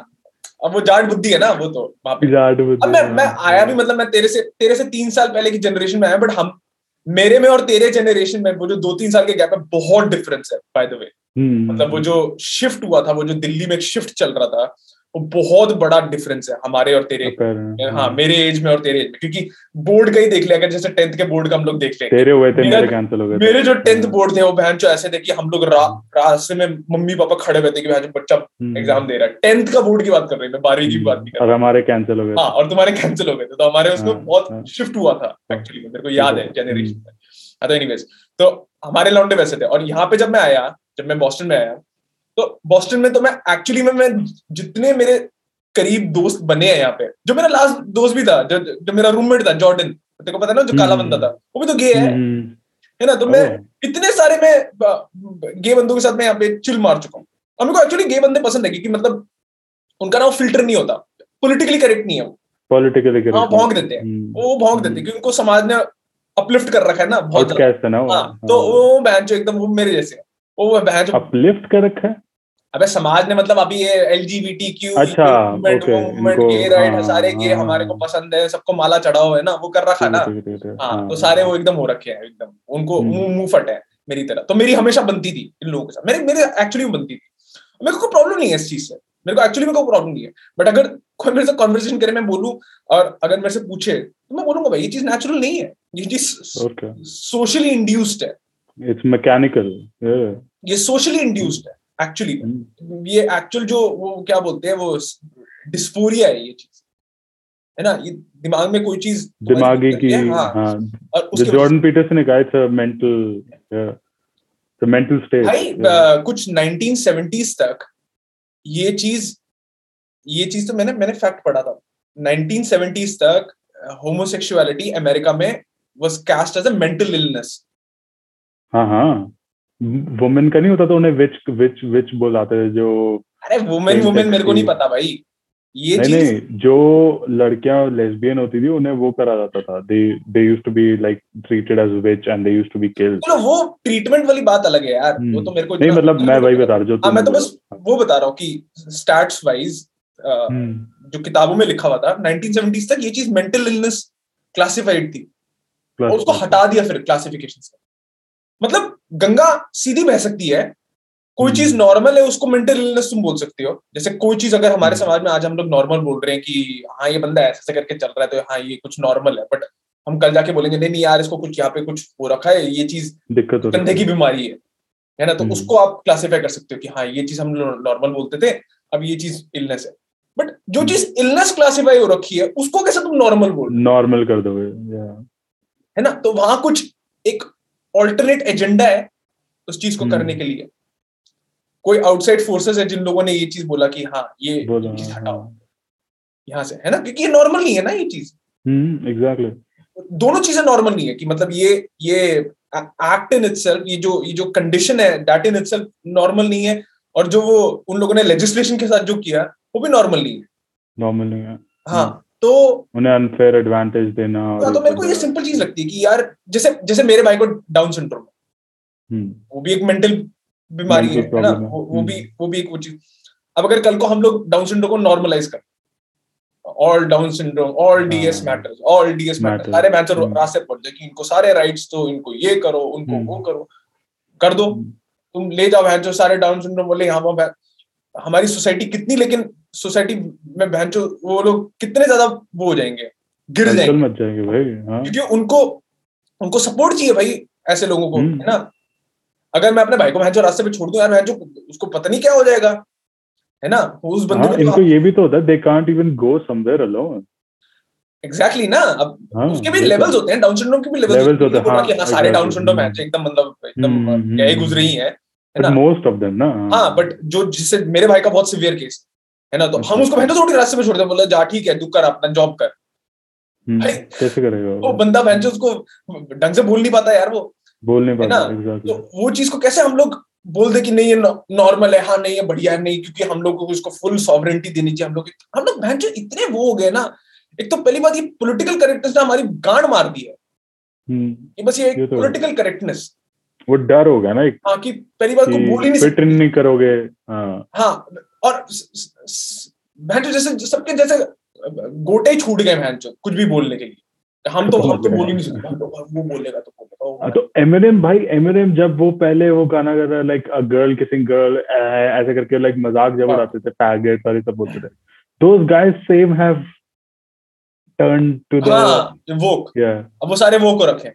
अब वो जाट बुद्धि है ना वो तो जाट बुद्धि, अब मैं मैं हाँ, आया भी मतलब मैं तेरे से तेरे से तीन साल पहले की जनरेशन में आया बट हम मेरे में और तेरे जनरेशन में वो जो दो तीन साल के गैप है बहुत डिफरेंस है बाय द वे मतलब वो जो शिफ्ट हुआ था वो जो दिल्ली में एक शिफ्ट चल रहा था बहुत बड़ा डिफरेंस है हमारे और तेरे। apparent, हाँ। मेरे एज में और तेरे एज में क्योंकि बोर्ड का ही देख लिया अगर जैसे टेंथ के बोर्ड का हम लोग देख लेंगे तेरे हुए थे मेरा- कैंसिल हो गए मेरे जो टेंथ हाँ। बोर्ड थे वो बहन जो ऐसे थे कि हम लोग रा, रास्ते में मम्मी पापा खड़े हुए थे कि बहन जो बच्चा हम्म, एग्ज़ाम दे रहा है। टेंथ का बोर्ड की बात कर रही हूँ मैं बारहवीं की बात नहीं कर और हमारे कैंसिल हो गए हाँ और तुम्हारे कैंसिल हो गए थे तो हमारे उसमें हाँ, हाँ। बहुत शिफ्ट हुआ था एक्चुअली मेरे को याद है हम्म। जनरेशन में। हाँ, तो एनीवेज तो हमारे लौंडे वैसे थे और यहाँ पे जब मैं आया जब मैं बॉस्टन में आया तो बॉस्टन में तो मैं एक्चुअली में मैं जितने मेरे करीब दोस्त बने हैं यहाँ पे जो मेरा लास्ट दोस्त भी था जो, जो मेरा रूममेट था जॉर्डन तेरे को पता है ना जो काला हम्म। बंदा था वो भी तो गे है। हम्म, है ना? तो मैं इतने सारे मैं गे बंदों के साथ मैं यहाँ पे चिल मार चुका हूँ। और मेरे को एक्चुअली गे बंदे पसंद है क्योंकि मतलब उनका ना फ़िल्टर नहीं होता। पॉलिटिकली करेक्ट नहीं है वो। Politically correct हाँ, भौंक देते हैं। हम्म, वो भौंक देते हैं क्योंकि उनको समाज ने अपलिफ्ट कर रखा है ना बहुत है ना हाँ तो वो बहन जो एकदम वो मेरे जैसे है वो जो अपलिफ्ट कर रखा है? अबे समाज ने मतलब अभी ये एलजीबीटी क्यू अच्छा, okay, इनको- गे राइट हाँ, सारे हाँ, हमारे को हाँ। पसंद है। सबको माला चढ़ाओ है ना? वो कर रखा ना? है, है, है, हाँ तो सारे वो एकदम हो रखे हैं एकदम। उनको हम्म। मुँह मुँह फट है मेरी तरह। तो मेरी हमेशा बनती थी इन लोगों के साथ। मेरे मेरे एक्चुअली बनती थी। मेरे को कोई प्रॉब्लम नहीं है इस चीज़ से। मेरे को एक्चुअली में कोई प्रॉब्लम नहीं है। बट अगर कोई मेरे से कॉन्वर्सेशन करे मैं बोलूँ और अगर मेरे से पूछे तो मैं बोलूँगा भाई ये चीज़ नेचुरल नहीं है। ये चीज़ सोशली इंड्यूस्ड है। Mechanical. Yeah. ये सोशली इंड्यूस्ड है एक्चुअली हम्म, ये एक्चुअल जो वो क्या बोलते हैं वो डिस्फोरिया है ये चीज़। है ना? ये दिमाग में कोई चीज़ दिमागी की हाँ हाँ। और उसके जॉर्डन पीटरसन ने कहा it's a mental the mental state भाई कुछ 1970s तक ये चीज़ ये चीज़ तो मैंने मैंने फैक्ट पढ़ा था। 1970s तक होमोसेक्सुअलिटी अमेरिका में was cast as a mental illness हाँ हाँ। वुमेन का नहीं होता तो उन्हें विच विच विच बुलाते थे जो अरे वुमेन वुमेन मेरे को नहीं पता भाई। ये नहीं चीज़ नहीं जो लड़कियाँ लेस्बियन होती थी उन्हें वो करा जाता था। They they used to be like treated as witch and they used to be killed चलो वो ट्रीटमेंट वाली बात अलग है यार। वो तो मेरे को नहीं मतलब मैं वही बता रहा हूँ जो हाँ मैं तो बस वो बता रहा हूँ कि स्टैट्स वाइज हम्म, जो किताबों में लिखा हुआ था 1970s तक ये चीज़ मेंटल इलनेस क्लासिफाइड थी। और उसको हटा दिया फिर क्लासिफिकेशन से। मतलब गंगा सीधी बह सकती है कोई हम्म। चीज़ नॉर्मल है उसको मेंटल इलनेस तुम बोल सकते हो। जैसे कोई चीज़ अगर हमारे हम्म। समाज में आज हम लोग नॉर्मल बोल रहे हैं कि हाँ ये बंदा ऐसे ऐसे करके चल रहा है तो हाँ ये कुछ नॉर्मल है। बट हम कल जाके बोलेंगे नहीं नहीं यार इसको कुछ यहाँ पे कुछ हो रखा है ये चीज़ दिक्कत कंधे की बीमारी है। है ना? तो हम्म। उसको आप क्लासिफाई कर सकते हो कि हाँ ये चीज़ हम नॉर्मल बोलते थे अब ये चीज़ इलनेस है। बट जो। चीज़ इलनेस क्लासिफाई हो रखी है उसको कैसे तुम नॉर्मल बोल नॉर्मल कर दोगे है ना? तो वहाँ कुछ एक ऑल्टरनेट एजेंडा है उस चीज़ को हम्म। करने के लिए। कोई आउटसाइड फोर्सेस है जिन लोगों ने ये चीज़ बोला कि हाँ ये चीज़ हटाओ। हाँ। यहाँ से है ना? क्योंकि ये नॉर्मल नहीं है ना ये चीज़। हम्म एग्जैक्टली दोनों चीज़ें नॉर्मल नहीं है कि मतलब ये ये एक्ट इन इटसेल्फ ये जो ये जो कंडीशन है दैट इन इटसेल्फ नॉर्मल नहीं है और जो वो उन लोगों ने लेजिस्लेशन के साथ जो किया वो भी नॉर्मल नहीं है। नॉर्मल नहीं है। हाँ तो उन्हें अनफेयर एडवांटेज देना हाँ, तो मेरे को ये सिंपल चीज़ लगती है कि यार जैसे जैसे मेरे भाई को डाउन सिंड्रोम हम्म, वो भी एक मेंटल बीमारी है है ना वो, वो हम्म। भी वो भी एक वो चीज़ अब अगर कल को हम लोग डाउन सिंड्रोम को नॉर्मलाइज कर all Down syndrome all DS हाँ। Matters all DS matters Matters, सारे मैच हम्म। रास्ते पड़ जाए कि इनको सारे राइट्स दो इनको ये करो उनको हम्म। वो करो कर दो हम्म, तुम ले जाओ जो सारे डाउन सिंड्रोम बोले यहाँ वहाँ बहन- हमारी सोसाइटी कितनी लेकिन सोसाइटी में बहन जो वो लोग कितने ज़्यादा वो हो जाएँगे? गिर जाएँगे। मच जाएँगे भाई हाँ। क्योंकि उनको उनको सपोर्ट चाहिए भाई ऐसे लोगों को हम्म। है ना? अगर मैं अपने भाई को भैंसो रास्ते पे छोड़ दूँ यार भैंसो उसको पता नहीं क्या हो जाएगा है ना? उस बंदे हाँ इनको ये भी तो होता है they can't even go somewhere alone exactly ना? अब हाँ उसके भी ये तो- लेवल्स होते हैं डाउन सिंड्रोम के भी लेवल्स होते हैं, हाँ, हाँ सारे डाउन सिंड्रोम है। एकदम मतलब एकदम हम्म, हम्म, ही हम्म, गुजर है है ना? मोस्ट ऑफ़ देम ना हाँ। बट जो जिससे मेरे भाई का बहुत सिवियर केस है ना? तो हम उसको। भैंसो थोड़ी रास्ते पे छोड़ दे बोला जा ठीक है तू कर अपना जॉब कर। हम्म, कैसे करेगा वो? बंदा भैंसो उसको ढंग से बोल नहीं पाता यार वो। बोल नहीं पाता तो वो चीज़ को कैसे हम लोग बोल दे कि नहीं ये नॉर्मल है? हाँ नहीं ये बढ़िया है नहीं क्योंकि हम लोग को इसको फुल सॉवरेंटी देनी चाहिए हम लोग हम लोग भैंसो इतने वो हो गए ना। एक तो पहली बात ये पॉलिटिकल करेक्टनेस ने हमारी गांड मार दी है। हम्म, ये बस ये ये तो पॉलिटिकल करेक्टनेस वो डर हो गया ना एक हाँ कि पहली बात को बोल ही नहीं फिट नहीं करोगे। हाँ। हाँ और भैंसो जैसे सबके जैसे गोटे ही छूट गए भैंसो कुछ भी बोलने के लिए। हम तो हम तो बोल ही नहीं सकते। हम तो वो बोलेगा तो बोलेगा हाँ, तो एमिनेम भाई एमिनेम जब वो पहले वो गाना कर रहा like a girl kissing girl ऐसे करके लाइक मज़ाक जब हाँ। उड़ाते थे फैगेट और ये सब बोलते थे। Those guys same have turn to the woke या अब वो सारे वो को रखे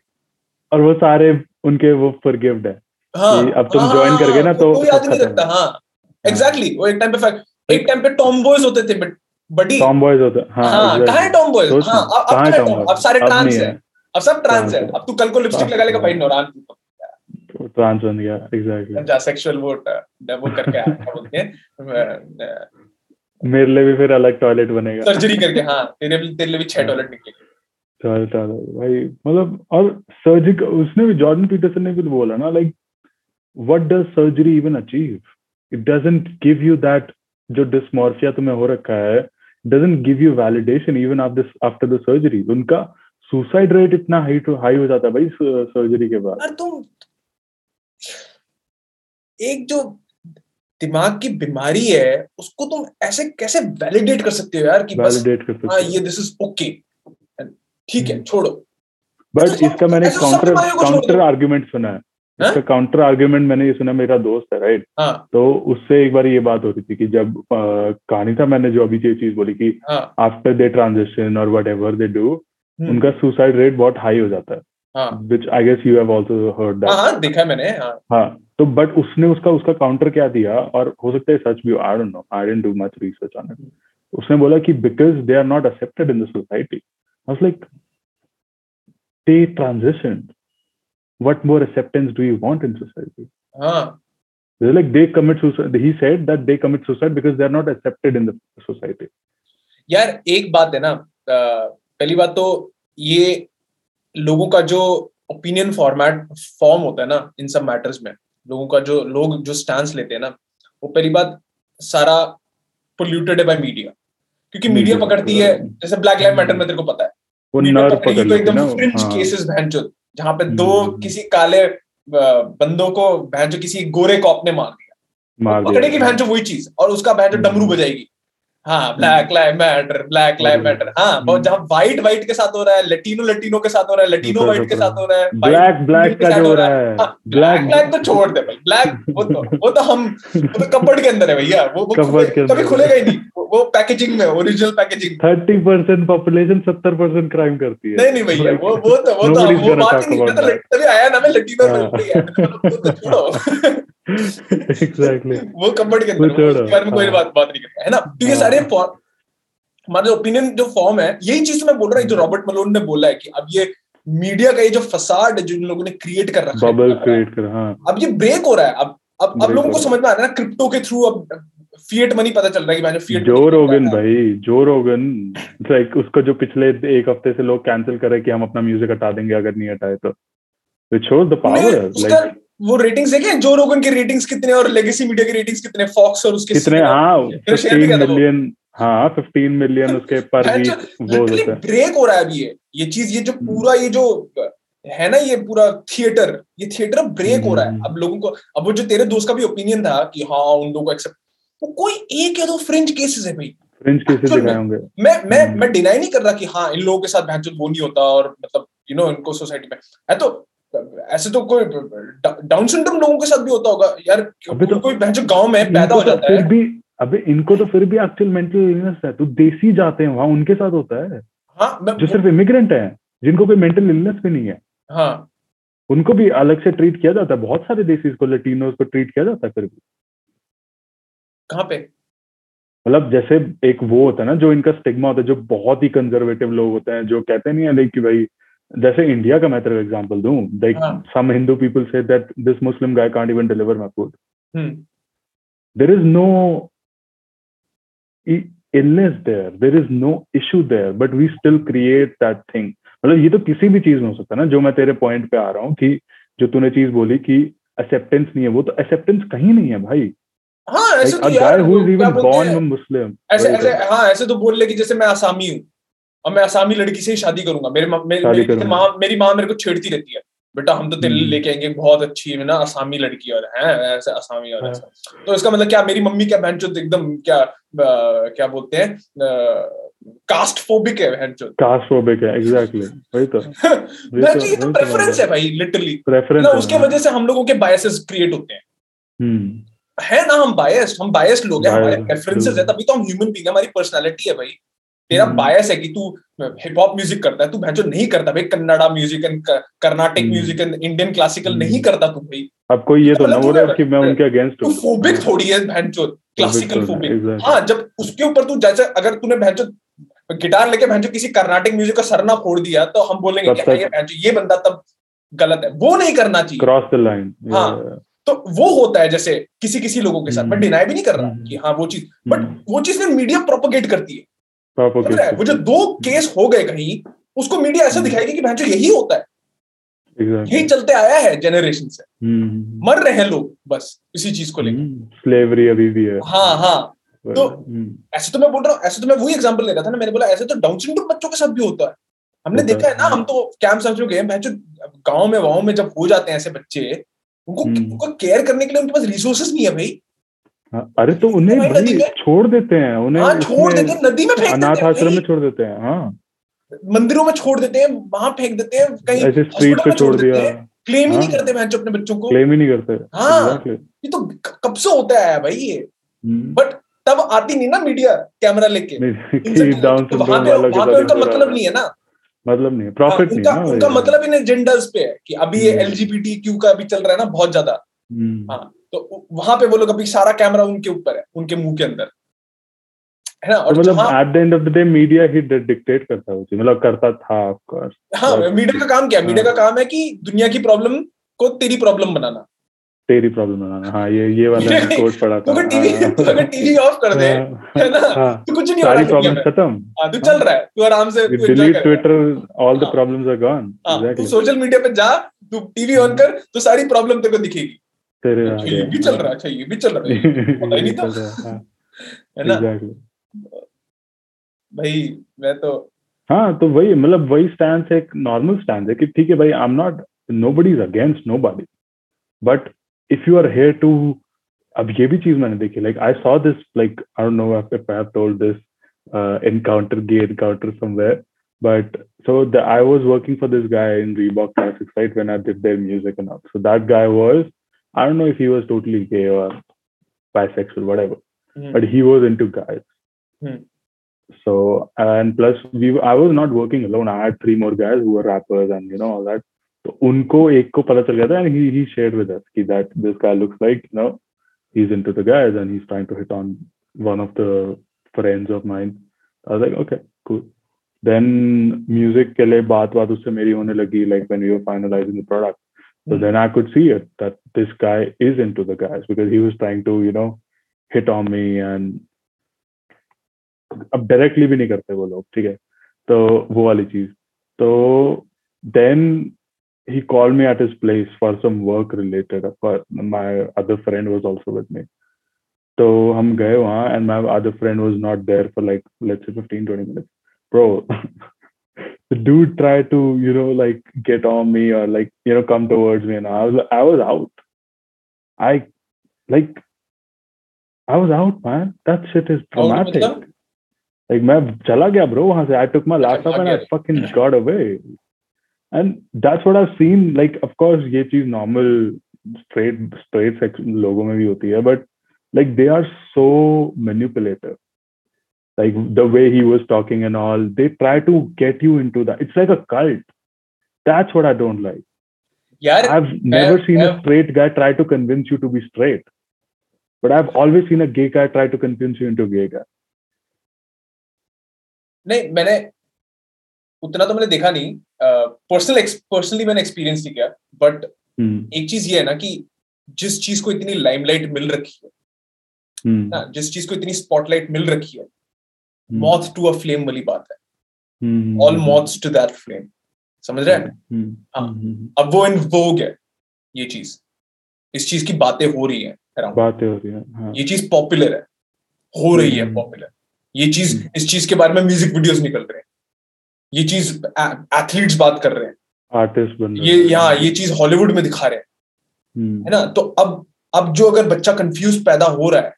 और वो सारे उनके वो फॉरगिव्ड है। हाँ। अब तुम ज्वाइन हाँ, करके ना तो याद नहीं रखता है। हाँ। एग्जैक्टली वो एक टाइम पे एक टाइम पे टॉम बॉयज़ होते थे बट बडी टॉम बॉयज़ होता है हाँ हाँ कहाँ है टॉम बॉयज़ हाँ अब अब है है सारे ट्रांस है। है। अब सब ट्रांस है। अब तू कल को लिपस्टिक हाँ, लगा लेगा हाँ। भाई नौरान ट्रांस बन गया एग्जैक्टली जा सेक्सुअल वोट वो करके आया क्या बोलते हैं मेरे लिए भी फिर अलग टॉयलेट बनेगा। सर्जरी करके हाँ तेरे भी तेरे लिए भी छह हाँ। टॉयलेट निकलेंगे भाई मतलब और सर्जिक उसने भी जॉर्डन पीटरसन ने भी तो बोला ना like what does surgery even achieve it doesn't give you that जो डिस्मॉर्फिया तुम्हें हो रखा है doesn't give you validation even after the surgery उनका सुसाइड रेट इतना हाई टू हाई हो जाता है भाई सर्जरी के बाद तुम एक जो दिमाग की बीमारी है उसको तुम ऐसे कैसे वैलिडेट कर सकते हो यार कि बस वैलिडेट कर हाँ सकते ये दिस इज़ ओके ठीक है हम्म। छोड़ो बट ऐसा इसका मैंने काउंटर काउंटर। आर्ग्यूमेंट सुना है हाँ? इसका काउंटर आर्ग्यूमेंट मैंने ये सुना मेरा दोस्त है राइट हाँ। तो उससे एक बार ये बात हो रही थी कि जब कहानी था मैंने जो अभी ये चीज़ बोली कि आफ्टर दे ट्रांजिशन और वट एवर दे डू उनका सुसाइड रेट बहुत हाई हो जाता है which I guess you have also heard that हाँ देखा मैंने हाँ। हाँ तो बट उसने उसका उसका काउंटर क्या दिया और हो सकता है सच भी I don't know I didn't do much research on it उसने बोला कि because they are not accepted in the society like they transitioned what more acceptance do you want in society? हाँ They're like they commit suicide. He said that they commit suicide because they're not accepted in the society. यार एक बात है ना पहली बात तो ये लोगों का जो ओपिनियन फॉर्मेट फॉर्म होता है ना इन सब मैटर्स में लोगों का जो लोग जो स्टैंड लेते हैं ना वो पहली बात सारा पोल्यूटेड है बाय मीडिया क्योंकि मीडिया पकड़ती है जैसे ब्लैक लाइव मैटर में तेरे को पता है। वो नर्व पकड़ तो लेती एकदम फ्रिंज हाँ। केसेस भैंचो जहाँ पे दो हम्म। किसी काले बंदों को भैंचो किसी गोरे कॉप ने मार दिया। दिया। पकड़ेगी भैंचो वही चीज़ और उसका हम्म। डमरू बजाएगी। हाँ black live matter black live hmm. Matter हाँ बहुत जहाँ व्हाइट व्हाइट के साथ हो रहा है लटीनो लटीनो के साथ हो रहा है लटीनो व्हाइट के साथ हो रहा है ब्लैक ब्लैक का जो हो रहा है। ब्लैक ब्लैक ब्लैक तो छोड़ दे भाई। ब्लैक वो तो वो तो हम वो तो कपड़ के अंदर है भैया। वो के कभी खुलेगा ही नहीं। वो- पैकेजिंग में original packaging thirty percent population सत्तर परसेंट क्राइम करती है। नहीं नहीं भैया वो वो तो वो तो वो बात ही नहीं तो तभी आया ना मैं लटीनो वो तो छोड़ो। एग्जैक्टली वो कपड़ के अंदर वो बारे में कोई हाँ। बात बात नहीं करता है ना? तो ये हाँ। सारे हमारा ओपिनियन जो फॉर्म है यही चीज़ तो मैं बोल रहा हूँ जो रॉबर्ट मलोन ने बोला है कि अब ये मीडिया का ये जो फसाड जो इन लोगों ने क्रिएट कर रखा बबल है? क्रिएट कर हाँ अब ये ब्रेक हो रहा है। अब अब अब लोगों को समझ में आ रहा है ना क्रिप्टो के थ्रू अब फिएट मनी पता चल रहा है कि मैंने फिएट जो रोगन भाई जो रोगन लाइक उसको जो पिछले एक हफ़्ते से लोग कैंसिल कर रहे कि हम अपना म्यूज़िक हटा देंगे अगर नहीं हटाए तो। It shows the power like वो रेटिंग्स देखे जो रोगन के रेटिंग्स कितने और लेगेसी मीडिया के रेटिंग्स कितने? फॉक्स और उसके कितने? हाँ फिफ्टीन। मिलियन हाँ फिफ्टीन मिलियन उसके पर वीक वो ब्रेक हो। रहा है अभी ये। ये चीज़ ये जो हम्म। पूरा ये जो है ना ये पूरा थिएटर ये थिएटर ब्रेक हो रहा है। हम्म। अब लोगों को अब वो जो तेरे दोस्त का भी ओपिनियन था कि हाँ उन लोगों को एक्सेप्ट वो कोई एक या दो फ्रिंज केसेस है भाई। फ्रिंज केसेस दिखाए होंगे। मैं मैं हम्म। मैं डिनाई नहीं कर रहा कि हाँ इन लोगों के साथ भैंचो वो नहीं होता और मतलब यू नो इनको सोसाइटी में। है तो ऐसे तो कोई डाउन सिंड्रोम लोगों के साथ भी होता होगा। यार अबे तो- कोई भैंचो गाँव में पैदा हो तो जाता फिर है? भी अबे इनको तो फिर भी एक्चुअल मेंटल इलनेस है। तो देसी जाते हैं वहाँ उनके साथ होता है। हाँ जो सिर्फ़ इमिग्रेंट है जिनको कोई मेंटल इलनेस भी नहीं है। हाँ। उनको भी अलग से ट्रीट किया जाता है। बहुत सारे देसी को लटीनोज को ट्रीट किया जाता है फिर भी। कहाँ पे? मतलब जैसे एक वो होता है ना जो इनका स्टिग्मा होता है जो बहुत ही कंजर्वेटिव लोग होते हैं जो कहते नहीं है लाइक कि भाई जैसे इंडिया का मैं तेरे एग्जांपल दूँ like. Some Hindu people say that this Muslim guy can't even deliver my food is no i- illness there there is no issue there but we still create that thing. मतलब ये तो किसी भी चीज़ में हो सकता है ना जो मैं तेरे पॉइंट पे आ रहा हूँ कि जो तूने चीज़ बोली कि एक्सेप्टेंस नहीं है वो तो एक्सेप्टेंस कहीं नहीं है भाई। हाँ ऐसे like तो यार who is even born a muslim ऐसे ऐसे हाँ ऐसे तो बोल ले कि जैसे मैं आसामी हूँ और मैं आसामी लड़की से ही शादी करूँगा। मेरे माँ- मेरे- शादी मेरी माँ मेरी माँ मेरे को छेड़ती रहती है। बेटा हम तो लिए हम्म। लेके आएँगे बहुत अच्छी है ना आसामी लड़की और है ऐसे आसामी और हाँ। ऐसा। तो इसका मतलब क्या मेरी मम्मी क्या बहन एकदम क्या क्या बोलते हैं कास्ट फोबिक है बहन कास्ट्रोबिक है एग्जैक्टली वही तो। ये तो वही तो प्रेफरेंस है। भाई लिटरली प्रेफरेंस उसके वजह से हम लोगों के बायसेस क्रिएट होते हैं। हम्म। है ना हम बायस्ड हम बायस्ड लोग हैं हमारे प्रेफरेंसेस है तभी तो हम ह्यूमन बीइंग हमारी पर्सनालिटी है भाई। तेरा हम्म। बायस है कि तू हिप हॉप म्यूज़िक करता है तू भैंचो नहीं करता भाई Kannada music and Carnatic hmm. Music and Indian classical hmm. नहीं करता तू भाई। अब कोई ये तो ना बोल रहा है। कि मैं उनके अगेंस्ट तू फोबिक थोड़ी है भैंचो क्लासिकल फोबिक हाँ जब उसके ऊपर तू जैसे अगर तूने भैंचो गिटार लेके भैंचो किसी कर्नाटिक म्यूज़िक का सरना फोड़ दिया तो हम बोलेंगे कि हाँ, ये भैंचो ये बंदा तब गलत है। वो नहीं करना चाहिए। क्रॉस द लाइन हाँ। तो वो होता है जैसे किसी किसी लोगों के साथ मैं हम्म। डिनाई भी नहीं कर रहा हम्म। कि हाँ वो चीज़ बट वो चीज़ फिर मीडिया प्रोपोगेट करती है समझ है? वो जो दो केस हो गए कहीं उसको मीडिया ऐसा हम्म। दिखाएगी कि भैंचो यही होता है exactly. यही चलते आया है जनरेशन से हम्म। मर रहे हैं लोग बस इसी चीज़ को लेकर स्लेवरी अभी भी है हाँ हाँ तो- हम्म, ऐसे तो मैं बोल रहा हूँ ऐसे तो मैं वही एग्जांपल ले रहा था ना मैंने बोला ऐसे तो डाउन सिंड्रोम बच्चों के साथ भी होता है हमने देखा है है, ना हम तो कैंप समझ गए गाँव में वाँव में जब हो जाते हैं ऐसे बच्चे उनको हम्म। उनको केयर करने के लिए उनके पास रिसोर्सेस नहीं है भाई। हाँ, अरे तो उन्हें भाई नदी भाई में- छोड़ देते हैं उन्हें हाँ छोड़ देते हैं नदी में फेंक अनाथ देते हैं आश्रम में छोड़ देते हैं हाँ। मंदिरों में छोड़ देते हैं वहाँ फेंक देते हैं कहीं ऐसे स्ट्रीट पे छोड़ दिया। क्लेम ही नहीं हाँ। करते भैंचो अपने बच्चों को। क्लेम ही नहीं करते। हाँ। ये तो कब से होता है भाई ये? हम्म, बट तब आती नहीं ना मीडिया कैमरा लेके। तो वहाँ पे उनका मतलब नहीं है ना। मतलब नहीं हाँ, प्रॉफिट नहीं उनका है ना उनका मतलब इन एजेंडास पे है कि अभी ये हम्म। एलजीबीटी क्यू का अभी चल रहा है ना बहुत ज़्यादा। हम्म, हाँ तो वहाँ पे वो लोग अभी सारा कैमरा उनके ऊपर है उनके मुँह के अंदर। है ना? तो और मतलब at the end of the day media he dictate करता है मतलब करता था ऑफ़ कोर्स हाँ मीडिया का काम क्या मीडिया हाँ। का काम है कि दुनिया की प्रॉब्लम को तेरी प्रॉब्लम बनाना। तेरी प्रॉब्लम बनाना हाँ ये ये वाला मीडिया की- कोट पढ़ा तू था। अगर टीवी हाँ, अगर टीवी ऑफ़ कर दे हाँ, है ना? हाँ, तो कुछ नहीं हो रहा सारी प्रॉब्लम खत्म। हाँ तू चल रहा है। तू आराम से तू है। All the हाँ। problems are gone हाँ, तू सोशल मीडिया पे जा तू टीवी ऑन कर तो सारी प्रॉब्लम तेरे को दिखेगी। तेरे अच्छा ये भी चल रहा है अच्छा ये भी चल रहा है। पता नहीं था। है है। ना? एग्जैक्टली भाई मैं तो हाँ तो वही मतलब वही स्टैंड है एक नॉर्मल स्टैंड है कि ठीक है भाई I am not nobody is against nobody but If you are here to अब ये भी चीज मैंने देखी like I saw this like I don't know if I have told this encounter gay encounter somewhere but so the, I was working for this guy in Reebok Classics, right? When I did their music and all. So that guy was, I don't know if he was totally gay or bisexual, whatever, Hmm. but he was into guys. Hmm. So and plus we I was not working alone. I had three more guys who were rappers and you know all that. तो उनको एक को पता चल गया था and he he with us कि that this guy looks like now he is into the guys and he is trying to hit on one of the friends of mine I like okay cool then music के लिए बात बात उससे मेरी होने लगी like when we were finalizing the product so then I could see it that this guy is into the guys because he was trying to you know hit on me and अब directly भी नहीं करते वो लोग ठीक है? तो वो वाली चीज़. तो then he called me at his place for some work related for my other friend was also with me तो हम गए वहाँ and my other friend was not there for like let's say 15 20 minutes bro the dude tried to you know like get on me or like you know come towards me and I was I was out I like I was out man that shit is Out traumatic मतलब? like मैं चला गया bro वहां से I took my laptop भाग and I गया। fucking got away and that's what I've seen like of course ये चीज normal straight straight sex लोगों में भी होती है but like they are so manipulative like the way he was talking and all they try to get you into that it's like a cult that's what I don't like यार I've never seen a I've- straight guy try to convince you to be straight but I've always seen a gay guy try to convince you into a gay guy नहीं मैंने उतना तो मैंने देखा नहीं personal personally मैंने experience नहीं किया बट hmm. एक चीज़ ये है ना कि जिस चीज़ को इतनी लाइमलाइट मिल रखी है Hmm. ना जिस चीज़ को इतनी स्पॉटलाइट मिल रखी है. मॉथ टू अ फ्लेम वाली बात है. All moths to that flame समझ रहे हैं Hmm. हाँ। Hmm. अब वो इन vogue है ये चीज़ इस चीज़ की बातें हो रही है बातें हो रही हैं हाँ ये चीज़ पॉपुलर है हो रही है हम्म। पॉपुलर ये चीज़ हम्म। इस चीज़ के बारे में म्यूज़िक वीडियोस निकल रहे हैं ये चीज़ एथलीट्स बात कर रहे हैं। आर्टिस्ट बन ये यहाँ ये चीज़ हॉलीवुड में दिखा रहे हैं। हम्म, है ना? तो अब अब जो अगर बच्चा कंफ्यूज पैदा हो रहा है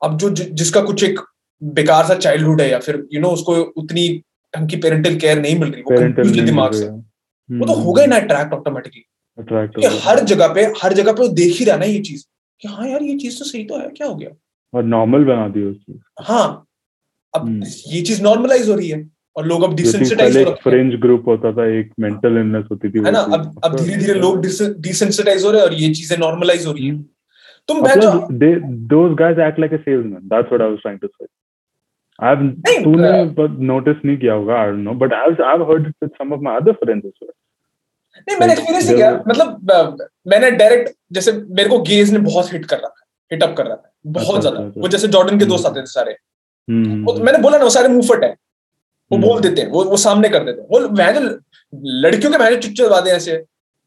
अब जो जि, जिसका कुछ एक बेकार सा चाइल्डहुड है या फिर यू you नो know, उसको उतनी ढंग की पेरेंटल केयर नहीं मिल रही वो कंफ्यूज दिमाग से। वो तो हम्म, हो गए ना अट्रैक्ट ऑटोमेटिकली। हर जगह पे हर जगह पे वो देख ही रहा ना ये चीज़ कि हाँ यार ये चीज़ तो सही तो है क्या हो गया? और नॉर्मल बना दी उस चीज़। हाँ। अब हम्म। ये चीज़ नॉर्मलाइज हो रही है। और लोग अब डिसेंसिटाइज फ्रेंच ग्रुप होता था एक मेंटल इलनेस होती थी है ना? अब अब धीरे धीरे लोग डिसेंसिटाइज हो रहे हैं और ये चीज़ें नॉर्मलाइज हो रही है। हम्म, तुम और बहन जो plus they those guys act like a salesman. That's what I was trying to say. I've नहीं, तूने uh, नोटिस नहीं किया होगा don't know but I've I've heard it with some of my other friends as well. नहीं मैंने experience नहीं किया। मतलब मैंने डायरेक्ट जैसे मेरे को गेज ने बहुत हिट कर रखा है हिट अप कर रखा है बहुत अच्छा, ज़्यादा। अच्छा, वो जैसे जॉर्डन के हम्म। दोस्त आते थे सारे। हम्म, तो मैंने बोला ना वो सारे मुंहफट है। वो हम्म। बोल देते हैं वो वो सामने कर देते हैं। वो मैं लड़कियों के मैं चुच्चे वादे ऐसे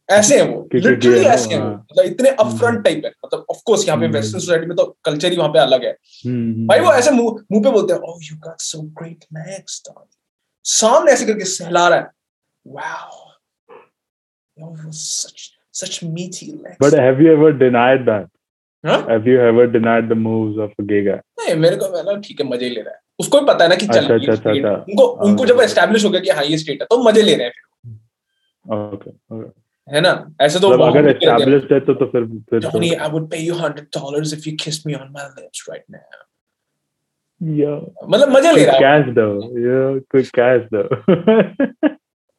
ऐसे हैं वो लिटरली ऐसे हैं वो, हाँ। मतलब इतने अपफ्रंट टाइप है। मतलब ऑफ़ कोर्स यहाँ पे हम्म। वेस्टर्न सोसाइटी में तो कल्चर ही वहाँ पे अलग है। हम्म, भाई वो ऐसे मुँह मुँह पे बोलते हैं ओह you got so great Donnie सामने ऐसे करके सहला रहा है। Wow such such meaty legs but have you ever denied that? हाँ? have you ever denied the moves of a gay guy? नहीं मेरे को मतलब ठीक है मज़े ले रहा है। उसको भी पता है ना कि चल अच्छा, अच्छा, अच्छा, है। अच्छा। उनको हाँ, उनको जब हाँ। एस्टेब्लिश हो गया कि हाँ ये स्टेट है तो मज़े ले रहे हैं okay है ना? ऐसे तो मतलब अगर रहते हैं। है तो तो फिर फिर Johnny, I would pay you hundred dollars if you kissed me on my lips right now. yeah मतलब मज़े ले रहा है। cash though yeah quick cash though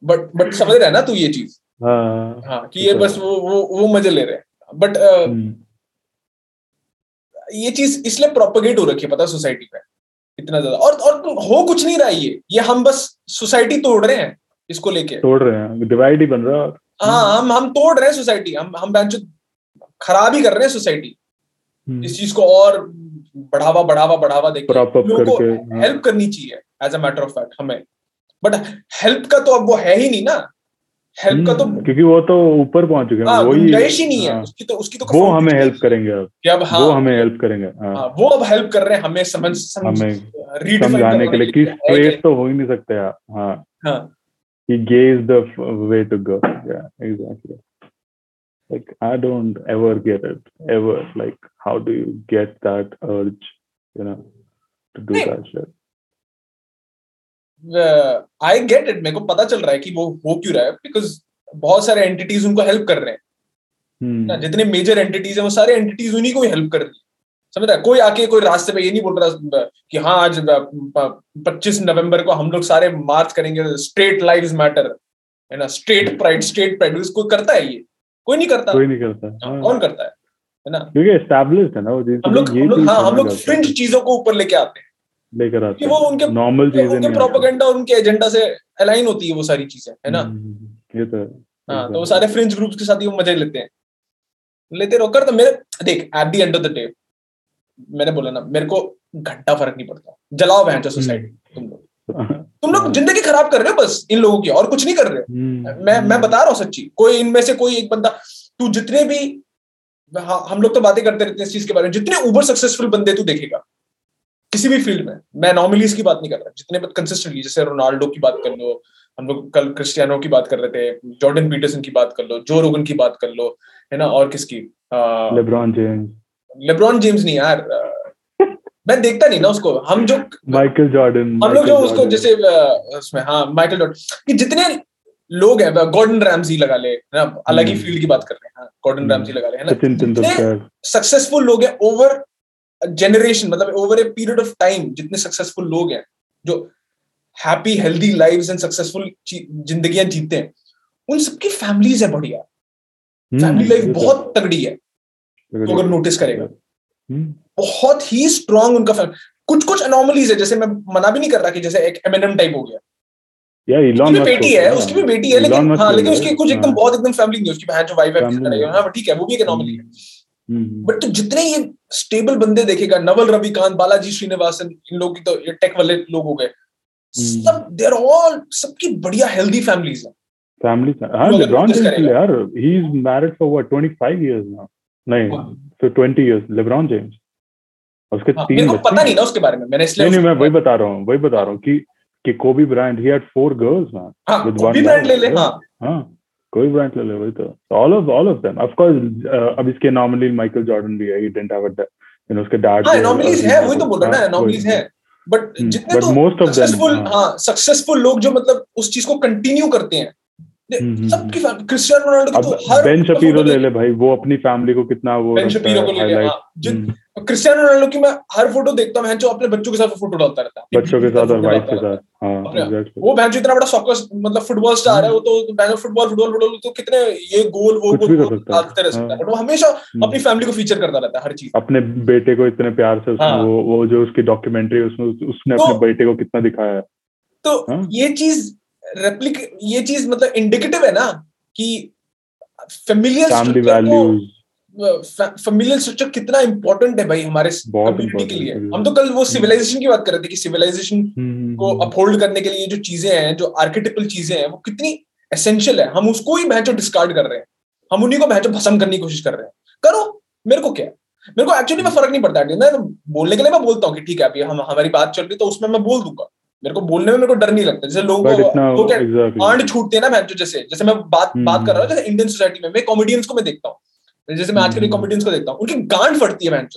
but but समझ रहा है ना तू ये चीज़? हाँ हाँ। कि ये तो- बस वो वो वो मज़े ले रहे हैं। बट हम्म, ये चीज़ इसलिए प्रोपोगेट हो रखी है पता सोसाइटी में इतना ज़्यादा। और और हो कुछ नहीं रहा ये। ये हम बस सोसाइटी तोड़ रहे हैं इसको लेके। तोड़ रहे हैं। डिवाइड ही बन रहा है। हाँ हम हम तोड़ रहे हैं सोसाइटी। हम हम खराब ही कर रहे हैं सोसाइटी। हम्म, इस चीज़ को और बढ़ावा बढ़ावा बढ़ावा देके लोगों को हाँ, हेल्प करनी चाहिए as a matter of fact हमें। बट हेल्प का तो अब वो है ही नहीं ना। हेल्प का तो हम्म, क्योंकि वो तो ऊपर पहुँच चुके हैं हाँ वही गुंजाइश ही नहीं है हाँ, उसकी तो उसकी तो वो हमें हेल्प करेंगे अब। अब हाँ वो हमें हेल्प करेंगे हाँ। हाँ, वो अब हेल्प कर रहे हैं हमें समझ हमें समझाने के लिए कि स्ट्रेट तो हो ही नहीं सकते यार हाँ। हाँ। कि gay is the way to go like i don't ever get it ever like how do you get that urge you know to do नहीं that shit? I get it मेरे को पता चल रहा है कि वो हो क्यों रहा है बिकॉज़ बहुत सारे एंटिटीज उनको हेल्प कर रहे हैं। ना hmm. जितने मेजर एंटिटीज हैं वो सारे एंटिटीज उन्हीं को हेल्प कर रही है। समझ रहा है? कोई आके कोई रास्ते पे ये नहीं बोल रहा कि हाँ आज पच्चीस नवंबर को हम लोग सारे मार्च करेंगे स्ट्रेट लाइव्स मैटर है ना? स्ट्रेट प्राइड स्ट्रेट प्राइड कोई करता है ये? कोई नहीं करता। कोई नहीं करता हाँ, हाँ, कौन करता है? है ना? क्योंकि एस्टैब्लिश्ड है ना वो हम लोग हम लोग हाँ हम लोग फ्रिंज चीज़ों को ऊपर लेके आते हैं। लेकर आते कि वो उनके नॉर्मल चीज़ें उनके प्रोपेगेंडा और उनके एजेंडा से अलाइन होती है वो सारी चीज़ें है ना? हम्म, ये तो हाँ तो वो सारे फ्रिंज ग्रुप्स के साथ ही वो मज़े लेते हैं। लेते रहो कर तो मेरे देख at the end of the day मैंने बोला ना मेरे को घंटा फ़र्क नहीं पड़ता। जलाओ बहन हम्म। सोसाइटी तुम लोग। तुम लोग ज़िंदगी खराब कर रहे हो बस इन लोगों की और कुछ नहीं कर रहे हम्म, मैं मैं बता रहा हूँ सच्ची कोई इनमें से कोई एक बंदा तू जितने भी हाँ, हम लोग तो बातें करते रहते हैं इस चीज़ के बारे में जितने ऊबर सक्सेसफुल बंदे तू देखेगा। किसी भी फ़ील्ड में। मैं नॉर्मलीज की बात नहीं कर रहा जितने कंसिस्टेंटली जैसे रोनाल्डो की बात कर लो हम लोग कल क्रिस्टियानो की बात कर रहे थे जॉर्डन पीटरसन की बात कर लो जो रोगन की बात कर लो है ना और किसकी? लेब्रॉन जेम्स लेब्रॉन जेम्स नहीं यार मैं देखता नहीं ना उसको। हम जो माइकल जॉर्डन हम लोग जो उसको जैसे उसमें हाँ माइकल जॉर्डन कि जितने लोग हैं गॉर्डन रैमजी लगा ले है ना अलग ही हम्म। फ़ील्ड की बात कर रहे हैं हाँ, गॉर्डन हम्म। रैमजी लगा ले है ना। सक्सेसफुल लोग हैं ओवर जनरेशन मतलब over a period of time जितने सक्सेसफुल लोग हैं जो happy healthy lives and successful जिंदगियाँ जीते हैं उन सबकी फैमिलीज़ है बढ़िया। हम्म, फैमिली लाइफ तो बहुत तगड़ी है तो अगर नोटिस करेगा। हम्म, बहुत ही स्ट्रांग उनका फैमिली कुछ कुछ अनोमलीज है जैसे मैं मना भी नहीं कर रहा कि जैसे एक एमएनएम टाइप हो गया। या उसकी इलॉन भी मस्क बेटी हो उसकी भी बेटी है लेकिन हाँ लेकिन उसकी कुछ एकदम हाँ, बहुत एकदम फैमिली नहीं है उसकी बहन जो वाइफ Family है। हाँ। ठीक है वो भी एक अनोमली है। हम्म, बट तो जितने ये स्टेबल बंदे देखेगा नवल रविकांत बालाजी श्रीनिवासन इन लोग की तो ये टेक वाले लोग हो गए। हम्म। सब देर ऑल सबकी बढ़िया हेल्दी फैमिलीज़ है। फैमिली हाँ तू लेब्रॉन जेम्स। यार he is married for what 25 years now नहीं हाँ। फिर 20 इयर्स लेब्रॉन जेम्स उसके हाँ, तीन मेरे को पता नहीं ना उसके बारे में मैंने इसलिए नहीं मैं वही बता रहा हूँ वही बता रहा हूँ कि कि Kobe Bryant he had four girls man हाँ कोई one ब्रांड ले ले yeah. हाँ। हाँ। कोई ब्रांड ले ले वही तो। All of all of them of course अब इसके नॉर्मली माइकल जॉर्डन भी है he didn't have a you know उसके डैड हाँ एनोमलीज है वही तो बोल रहा है ना एनोमलीज है। बट जितने तो most of them, सक्सेसफुल। हाँ। सक्सेसफुल लोग जो मतलब उस चीज़ को कंटिन्यू करते हैं हम्म, हम्म, क्रिस्टियानो रोनाल्डो की तो हर बेन शपीरो ले ले भाई वो अपनी फैमिली को कितना वो बेन शपीरो को ले ले हाँ हम्म, क्रिस्टियानो रोनाल्डो की मैं हर फ़ोटो देखता हूँ जो अपने बच्चों के साथ फ़ोटो डालता रहता है बच्चों के साथ और वाइफ के साथ हाँ वो इतना बड़ा सॉकर मतलब फुटबॉल स्टार है वो तो फुटबॉल फुटबॉल फुटबॉल तो कितने ये गोल वो गोल है। डालते रह सकता है हाँ। बट वो हमेशा हम्म। अपनी फैमिली को फीचर करता रहता है हर चीज़ अपने बेटे को इतने प्यार से हाँ। वो वो जो उसकी डॉक्यूमेंट्री उसमें उसने तो- अपने बेटे को कितना दिखाया है तो हाँ। ये चीज़ रेप्लिक ये चीज़ मतलब इंडिकेटिव है ना कि familiar family values familiar structure कितना इंपॉर्टेंट है भाई हमारे कम्युनिटी के लिए। हम तो कल वो सिविलाइजेशन की बात कर रहे थे कि सिविलाइजेशन हम्म, को अपहोल्ड करने के लिए जो चीज़ें हैं जो आर्किटिपल चीज़ें हैं वो कितनी एसेंशियल है। हम उसको ही भैंचो डिस्कार्ड कर रहे हैं। हम उन्हीं को भैंचो भसम करने की कोशिश कर रहे हैं। करो मेरे को क्या? मेरे को एक्चुअली में फ़र्क नहीं पड़ता। है मैं बोलने के लिए मैं बोलता हूँ कि ठीक है अभी हम हमारी बात चल रही तो उसमें मैं बोल दूँगा। मेरे को बोलने में मेरे को डर नहीं लगता। जैसे लोग आंड छूटते हैं ना जैसे। जैसे मैं बात हम्म, बात कर रहा हूँ हम्म। जैसे इंडियन सोसाइटी में मैं कॉमेडियंस को मैं देखता हूँ। जैसे मैं आजकल हम्म। कॉमेडियंस को देखता हूँ उनकी गांड फटती है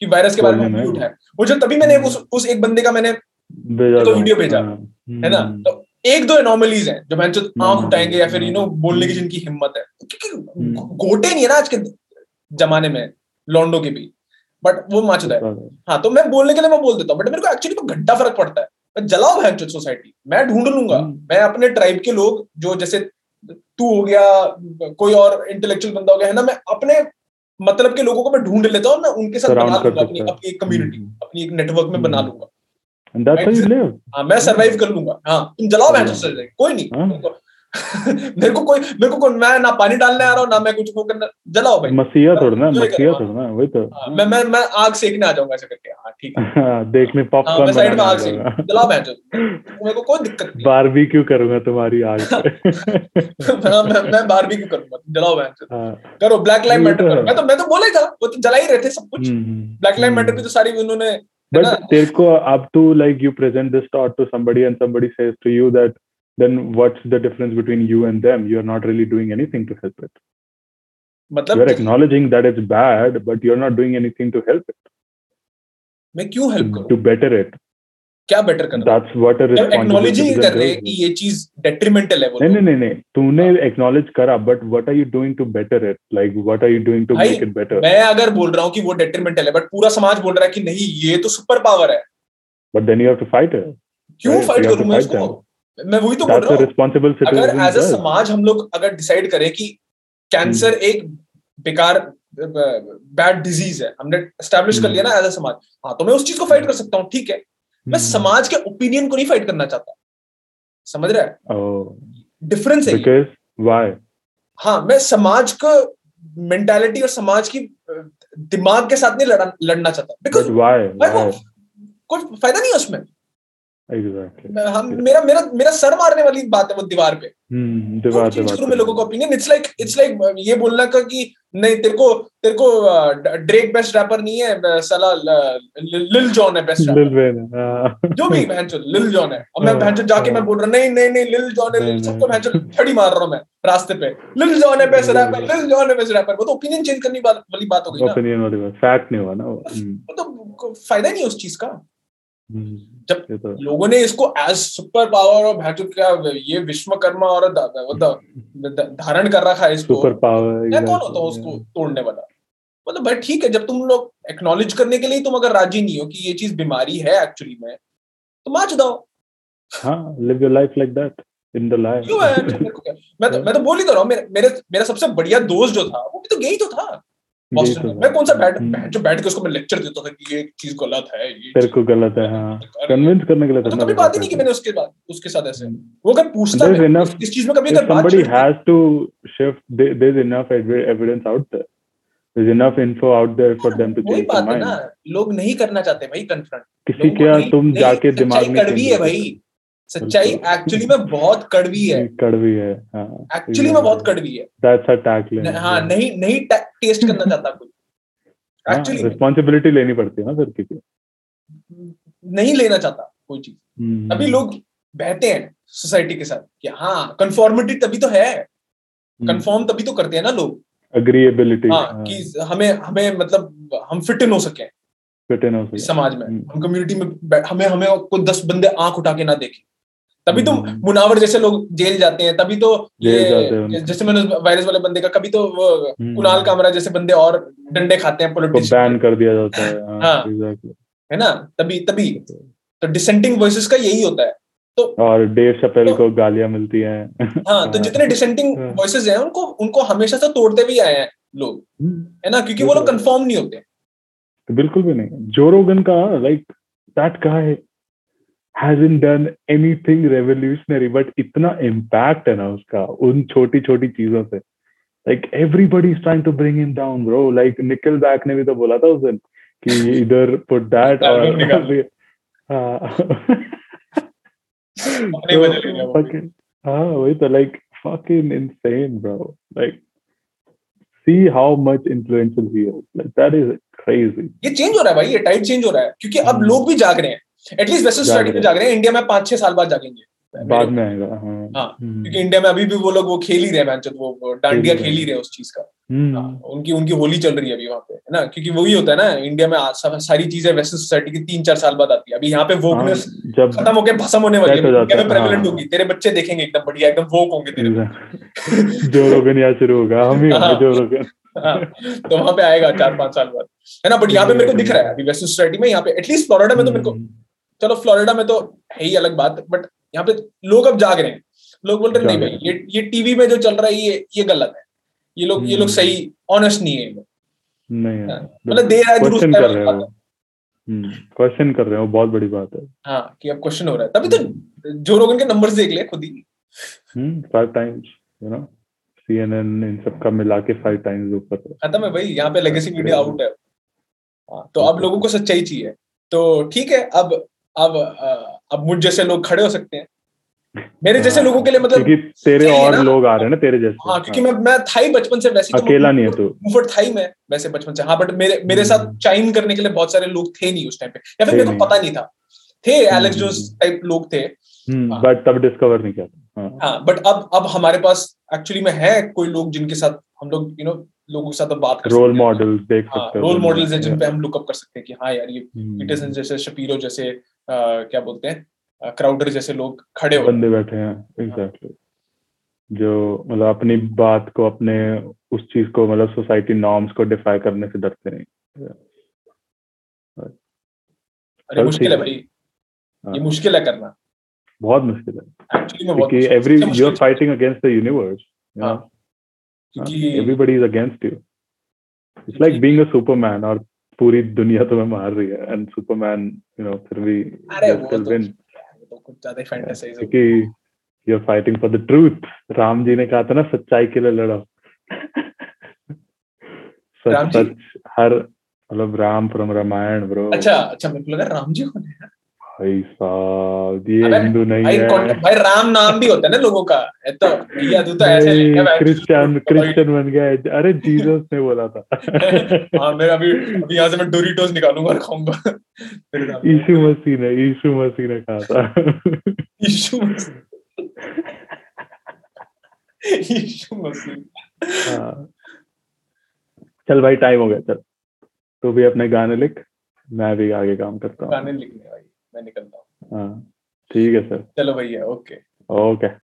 कि वायरस के बारे में म्यूट है। वो जो तभी मैंने हम्म। उस उस एक बंदे का मैंने तो वीडियो भेजा, हाँ, है ना? हम्म, तो एक दो एनोमलीज हैं जो भैंचो आँख हम्म, उठाएँगे या फिर यू नो हम्म, बोलने की हम्म। जिनकी हिम्मत है। क्योंकि हम्म। गोटे नहीं है ना आज के जमाने में लॉन्डो के भी। बट वो माचदा है। हाँ तो मैं बोलने के लिए मैं बोल देता हूँ बट मेरे को एक्चुअली में घंटा फ़र्क पड़ता है। मैं जलाओ भैंचो सोसाइटी मैं ढूंढ लूँगा हम्म। मैं अपने ट्राइब के लोग जो जैसे तू हो गया कोई और इंटेलेक्चुअल बंदा हो गया है ना मैं अपने मतलब के लोगों को मैं ढूंढ लेता हूँ ना उनके साथ बना लूँगा अपनी अपनी एक कम्युनिटी हम्म। अपनी एक नेटवर्क में बना हम्म। लूँगा. हाँ मैं सर्वाइव कर लूँगा हाँ तुम जलाओ हाँ। सोसाइटी कोई नहीं हाँ। मेरे को कोई मेरे को कोई मैं ना पानी डालने आ रहा हूँ ना मैं कुछ वो करना जलाओ भाई। मसीहा थोड़ा ना मसीहा करो, थोड़ा ना वही तो। हाँ, मैं मैं मैं आग सेकने आ जाऊँगा ऐसे करके। हाँ ठीक है। हाँ, देखने हाँ पॉपकॉर्न मैं साइड में आग सेक जलाओ मैं मेरे को कोई दिक्कत नहीं। बारबेक्यू करूँगा तुम्हारी आग हाँ, मैं मैं बारबी क्यों करूँगा जलाओ मैं हाँ, करो ब्लैक लाइव ये मैटर करो। मैं तो मैं तो बोला ही था वो तो जला ही रहे थे सब कुछ। Black live matter. पे तो सारी उन्होंने है ना? तेरे को अब तो like you present this thought to somebody and somebody says to you that then what's the difference between you and them? You are not really doing anything to help it. मतलब acknowledging that it's bad, but you're not doing anything to help it, मैं क्यों to, करूँ to better it. क्या better करना That's what a जब responsible acknowledge ही कर रहे. हैं कि ये चीज़ डेट्रीमेंटल है वो नहीं नहीं नहीं तूने acknowledge करा but what are you doing to better it like what are you doing to भाई, make it better मैं अगर बोल रहा हूँ कि वो डेट्रीमेंटल है बट पूरा समाज बोल रहा है कि नहीं ये तो सुपर पावर है but then you have to fight it क्यों फाइट करूँ मैं उसको मैं वही तो बोल रहा हूँ। अगर एज अ समाज हम लोग अगर डिसाइड करें कि कैंसर हम्म। एक बेकार बैड डिज़ीज़ है हमने एस्टेब्लिश कर लिया ना। एज अ समाज हाँ तो मैं उस चीज़ को फाइट कर सकता हूँ ठीक है। मैं Hmm. समाज के ओपिनियन को नहीं फाइट करना चाहता। समझ रहा है? Oh. डिफरेंस है ये। why? हाँ मैं समाज को मेंटालिटी और समाज की दिमाग के साथ नहीं लड़ा लड़ना चाहता। बिकॉज़ कोई फ़ायदा नहीं है उसमें। Exactly. हम मेरा मेरा मेरा सर मारने वाली बात है वो दीवार पे। हम्म दीवार दीवार करूँ लोगों का opinion it's like it's like ये बोलना का कि नहीं तेरे को तेरे को ड्रेक बेस्ट रैपर नहीं है साला लिल जॉन है बेस्ट लिल वेन जो भी भैंचो लिल जॉन है। और मैं हाँ, भैंचो जाके मैं हाँ। बोल रहा नहीं नहीं नहीं लिल जॉन है सबको भैंचो छड़ी मार रहा हूँ मैं रास्ते पे। लिल जॉन है बेस्ट रैपर लिल जॉन है बेस्ट रैपर वो तो ओपिनियन चेंज करने वाली वाली बात हो गई ना। ओपिनियन वाली बात फैक्ट नहीं हुआ ना वो। हम्म, तो फ़ायदा नहीं है उस चीज़ का। जब तो लोगों ने इसको एज सुपर पावर और भैंचो क्या ये विश्वकर्मा और धारण कर रखा है इसको। सुपर पावर मैं कौन होता हूँ उसको तोड़ने वाला? मतलब भाई ठीक है जब तुम लोग एक्नॉलेज करने के लिए तुम अगर राज़ी नहीं हो कि ये चीज़ बीमारी है एक्चुअली में तो मार चुदाओ हाँ live your life like that in the life क्यों है? मैं तो मैं तो बोल ही तो रहा हूँ मेरे मेरे मेरा सबसे बढ़िया दोस्त जो था वो भी तो गई तो था। बॉस्टन में। मैं कौन सा बैठ हम्म। जो बैठ के उसको मैं लेक्चर देता था कि ये चीज़ गलत है ये तेरे को गलत है हाँ। कन्विंस करने के लिए मैं तो कभी बात ही नहीं की मैंने उसके बाद उसके साथ ऐसे। वो अगर पूछता There's मेरे को, enough- इस चीज़ में कभी अगर somebody has to shift there, there's enough evidence out there. There's enough info out there for them to change their बात है ना mind. लोग नहीं करना चाहते भाई कन्फ्रंट किसी क्या तुम जाके दिमाग में कड़वी है भाई। सच्चाई एक्चुअली में बहुत कड़वी है। कड़वी है हाँ। एक्चुअली में बहुत कड़वी है। A tackling न- हाँ नहीं नहीं टेस्ट करना चाहता कोई। एक्चुअली रिस्पॉन्सिबिलिटी लेनी पड़ती है ना सर की। नहीं लेना चाहता कोई चीज़। हम्म। अभी लोग बहते हैं सोसाइटी के साथ कि हाँ कंफॉर्मिटी तभी तो है। हम्म। कंफॉर्म तभी तो करते हैं ना लोग। अग्रीएबिलिटी हाँ कि हमें हमें मतलब हम फिट इन हो सके। फिट इन हो सके। समाज में। हम्म। हम कम्युनिटी में हमें हमें कोई दस बंदे आँख उठा के ना देखें। तभी तो हम्म। मुनावर जैसे लोग जेल जाते हैं तभी तो हैं ये जैसे मैंने वायरस वाले बंदे का कभी तो वो हम्म। कुणाल कामरा जैसे बंदे और डंडे खाते हैं को। बैन कर दिया जाता है हाँ हाँ। exactly. है ना? तभी तभी। तो डिसेंटिंग वॉइसेस का यही होता है। तो और डेव शपेल तो- को गालियाँ मिलती हैं। हाँ तो जितने डिसेंटिंग हाँ। वॉइसेस हैं उनको उनको हमेशा से तोड़ते भी आए हैं लोग। हम्म, है ना? क्योंकि वो लोग कंफर्म नहीं होते। बिल्कुल भी नहीं। जो रोगन का like that guy hasn't done anything revolutionary but इतना impact है ना उसका उन छोटी छोटी चीज़ों से like everybody is trying to bring him down bro like Nickelback ने भी तो बोला था उस दिन कि इधर put that निकाल। हाँ हाँ वही तो like fucking insane bro like see how much influential he is like that is crazy ये चेंज हो रहा है भाई ये टाइट चेंज हो रहा है क्योंकि अब हम्म। लोग भी जाग रहे हैं एटलीस्ट वेस्टर्न सोसाइटी में जाग रहे हैं इंडिया में पाँच छह साल बाद जागेंगे। बाद में आएगा हाँ। हाँ, हम्म, क्योंकि इंडिया में अभी भी वो लोग वो खेल ही रहे हैं वो वो डांडिया खेल ही रहे हैं उस चीज़ का। हम्म, हाँ, उनकी उनकी होली चल रही है अभी वहाँ पे है ना? क्योंकि वही होता है ना इंडिया में सारी चीज़ें वेस्टर्न सोसाइटी की तीन चार साल बाद आती है। अभी यहाँ पे हाँ, वोकनेस जब खत्म होकर भसम होने वाली हो। है इंडिया में प्रेवलेंट हाँ। होगी। तेरे बच्चे देखेंगे एकदम बढ़िया एकदम वोक होंगे तेरे। जो रोगन यहाँ शुरू होगा। हम ही हाँ। जो रोगन हाँ, तो वहाँ पे आएगा चार पाँच साल बाद। है ना? बट यहाँ पे मेरे को दिख रहा है अभी वेस्टर्न सोसाइटी में यहाँ पे एटलीस्ट फ्लोरिडा में तो मेरे को हम्म, चलो फ्लोरिडा में तो है ही अलग बात बट यहाँ पे लोग अब जाग रहे हैं। लोग बोल रहे हैं, नहीं भाई ये ये टीवी में जो चल रहा है ये ये गलत है। ये लोग ये लोग हम्म। सही ऑनेस्ट नहीं है नहीं मतलब देर आए क्वेश्चन कर रहे हो। क्वेश्चन कर रहे हो बहुत बड़ी बात है। हाँ कि अब क्वेश्चन हो रहा है। तभी तो जो लोगों के नंबर्स देख ले खुद ही। हम्म five times you know CNN इन सब का मिला के फाइव टाइम्स ऊपर। खत्म है भाई यहाँ पे लेगेसी मीडिया आउट है। हाँ, तो अब लोगों को सच्चाई चाहिए। तो ठीक है अब अब अब मुझ जैसे लोग खड़े हो सकते हैं। मेरे जैसे हाँ, लोगों के लिए मतलब क्योंकि तेरे और लोग आ रहे हैं ना तेरे जैसे। हाँ क्योंकि मैं मैं था ही बचपन से वैसे अकेला नहीं है तू। मुफट था ही मैं वैसे बचपन से। हाँ बट मेरे मेरे साथ हम्म। चाइन करने के लिए बहुत सारे लोग थे नहीं उस टाइम पे। या फिर मेरे को पता नहीं था। थे एलेक्स हम्म, जोस टाइप लोग थे। हम्म हाँ। बट तब डिस्कवर नहीं किया हाँ। हाँ बट अब अब हमारे पास एक्चुअली में है कोई लोग जिनके साथ हम लोग यू नो लोगों के साथ अब बात रोल हैं। मॉडल्स देख हाँ सकते हो रोल मॉडल्स है। जिन पे हम लुकअप कर सकते हैं कि हाँ यार ये हम्म, पीटरसन जैसे शपीरो जैसे क्या बोलते हैं? क्राउडर जैसे लोग खड़े हो। बंदे बैठे हैं एग्जैक्टली जो मतलब अपनी बात को अपने उस चीज़ को मतलब सोसाइटी नॉर्म्स को डिफाई करने से डरते नहीं। अरे मुश्किल है भाई। हाँ। ये मुश्किल है करना। बहुत मुश्किल है। क्योंकि every you are fighting against the universe हाँ। Everybody is against you it's like being a superman और पूरी दुनिया तो मैं मार रही है एंड सुपरमैन यू नो फिर भी अरे वो तो win. तो कुछ ज़्यादा फैंटेसाइज है कि you are fighting for the truth Ram ji ने कहा था ना सच्चाई के लिए लड़ो। सच सच हर मतलब राम फ्रॉम रामायण ब्रो अच्छा अच्छा मेरे को लगा राम जी कौन है। भाई साहब ये हिंदू नहीं भाई है। भाई राम नाम भी होता है ना लोगों का। ये तो भैया तू तो ऐसे क्रिश्चियन क्रिश्चियन बन गया। अरे जीसस ने बोला था। हाँ मैं अभी अभी यहाँ से मैं डोरिटोस निकालूँगा और खाऊँगा। यीशु मसीह ने यीशु मसीह ने कहा था। यीशु मसीह। यीशु मसीह। हाँ। चल भाई टाइम हो गया। चल। तू भी अपने गाने लिख मैं भी आगे काम करता हूँ। गाने लिखने भाई। मैं निकलता हूँ। हाँ ठीक है सर। चलो भैया ओके। ओके।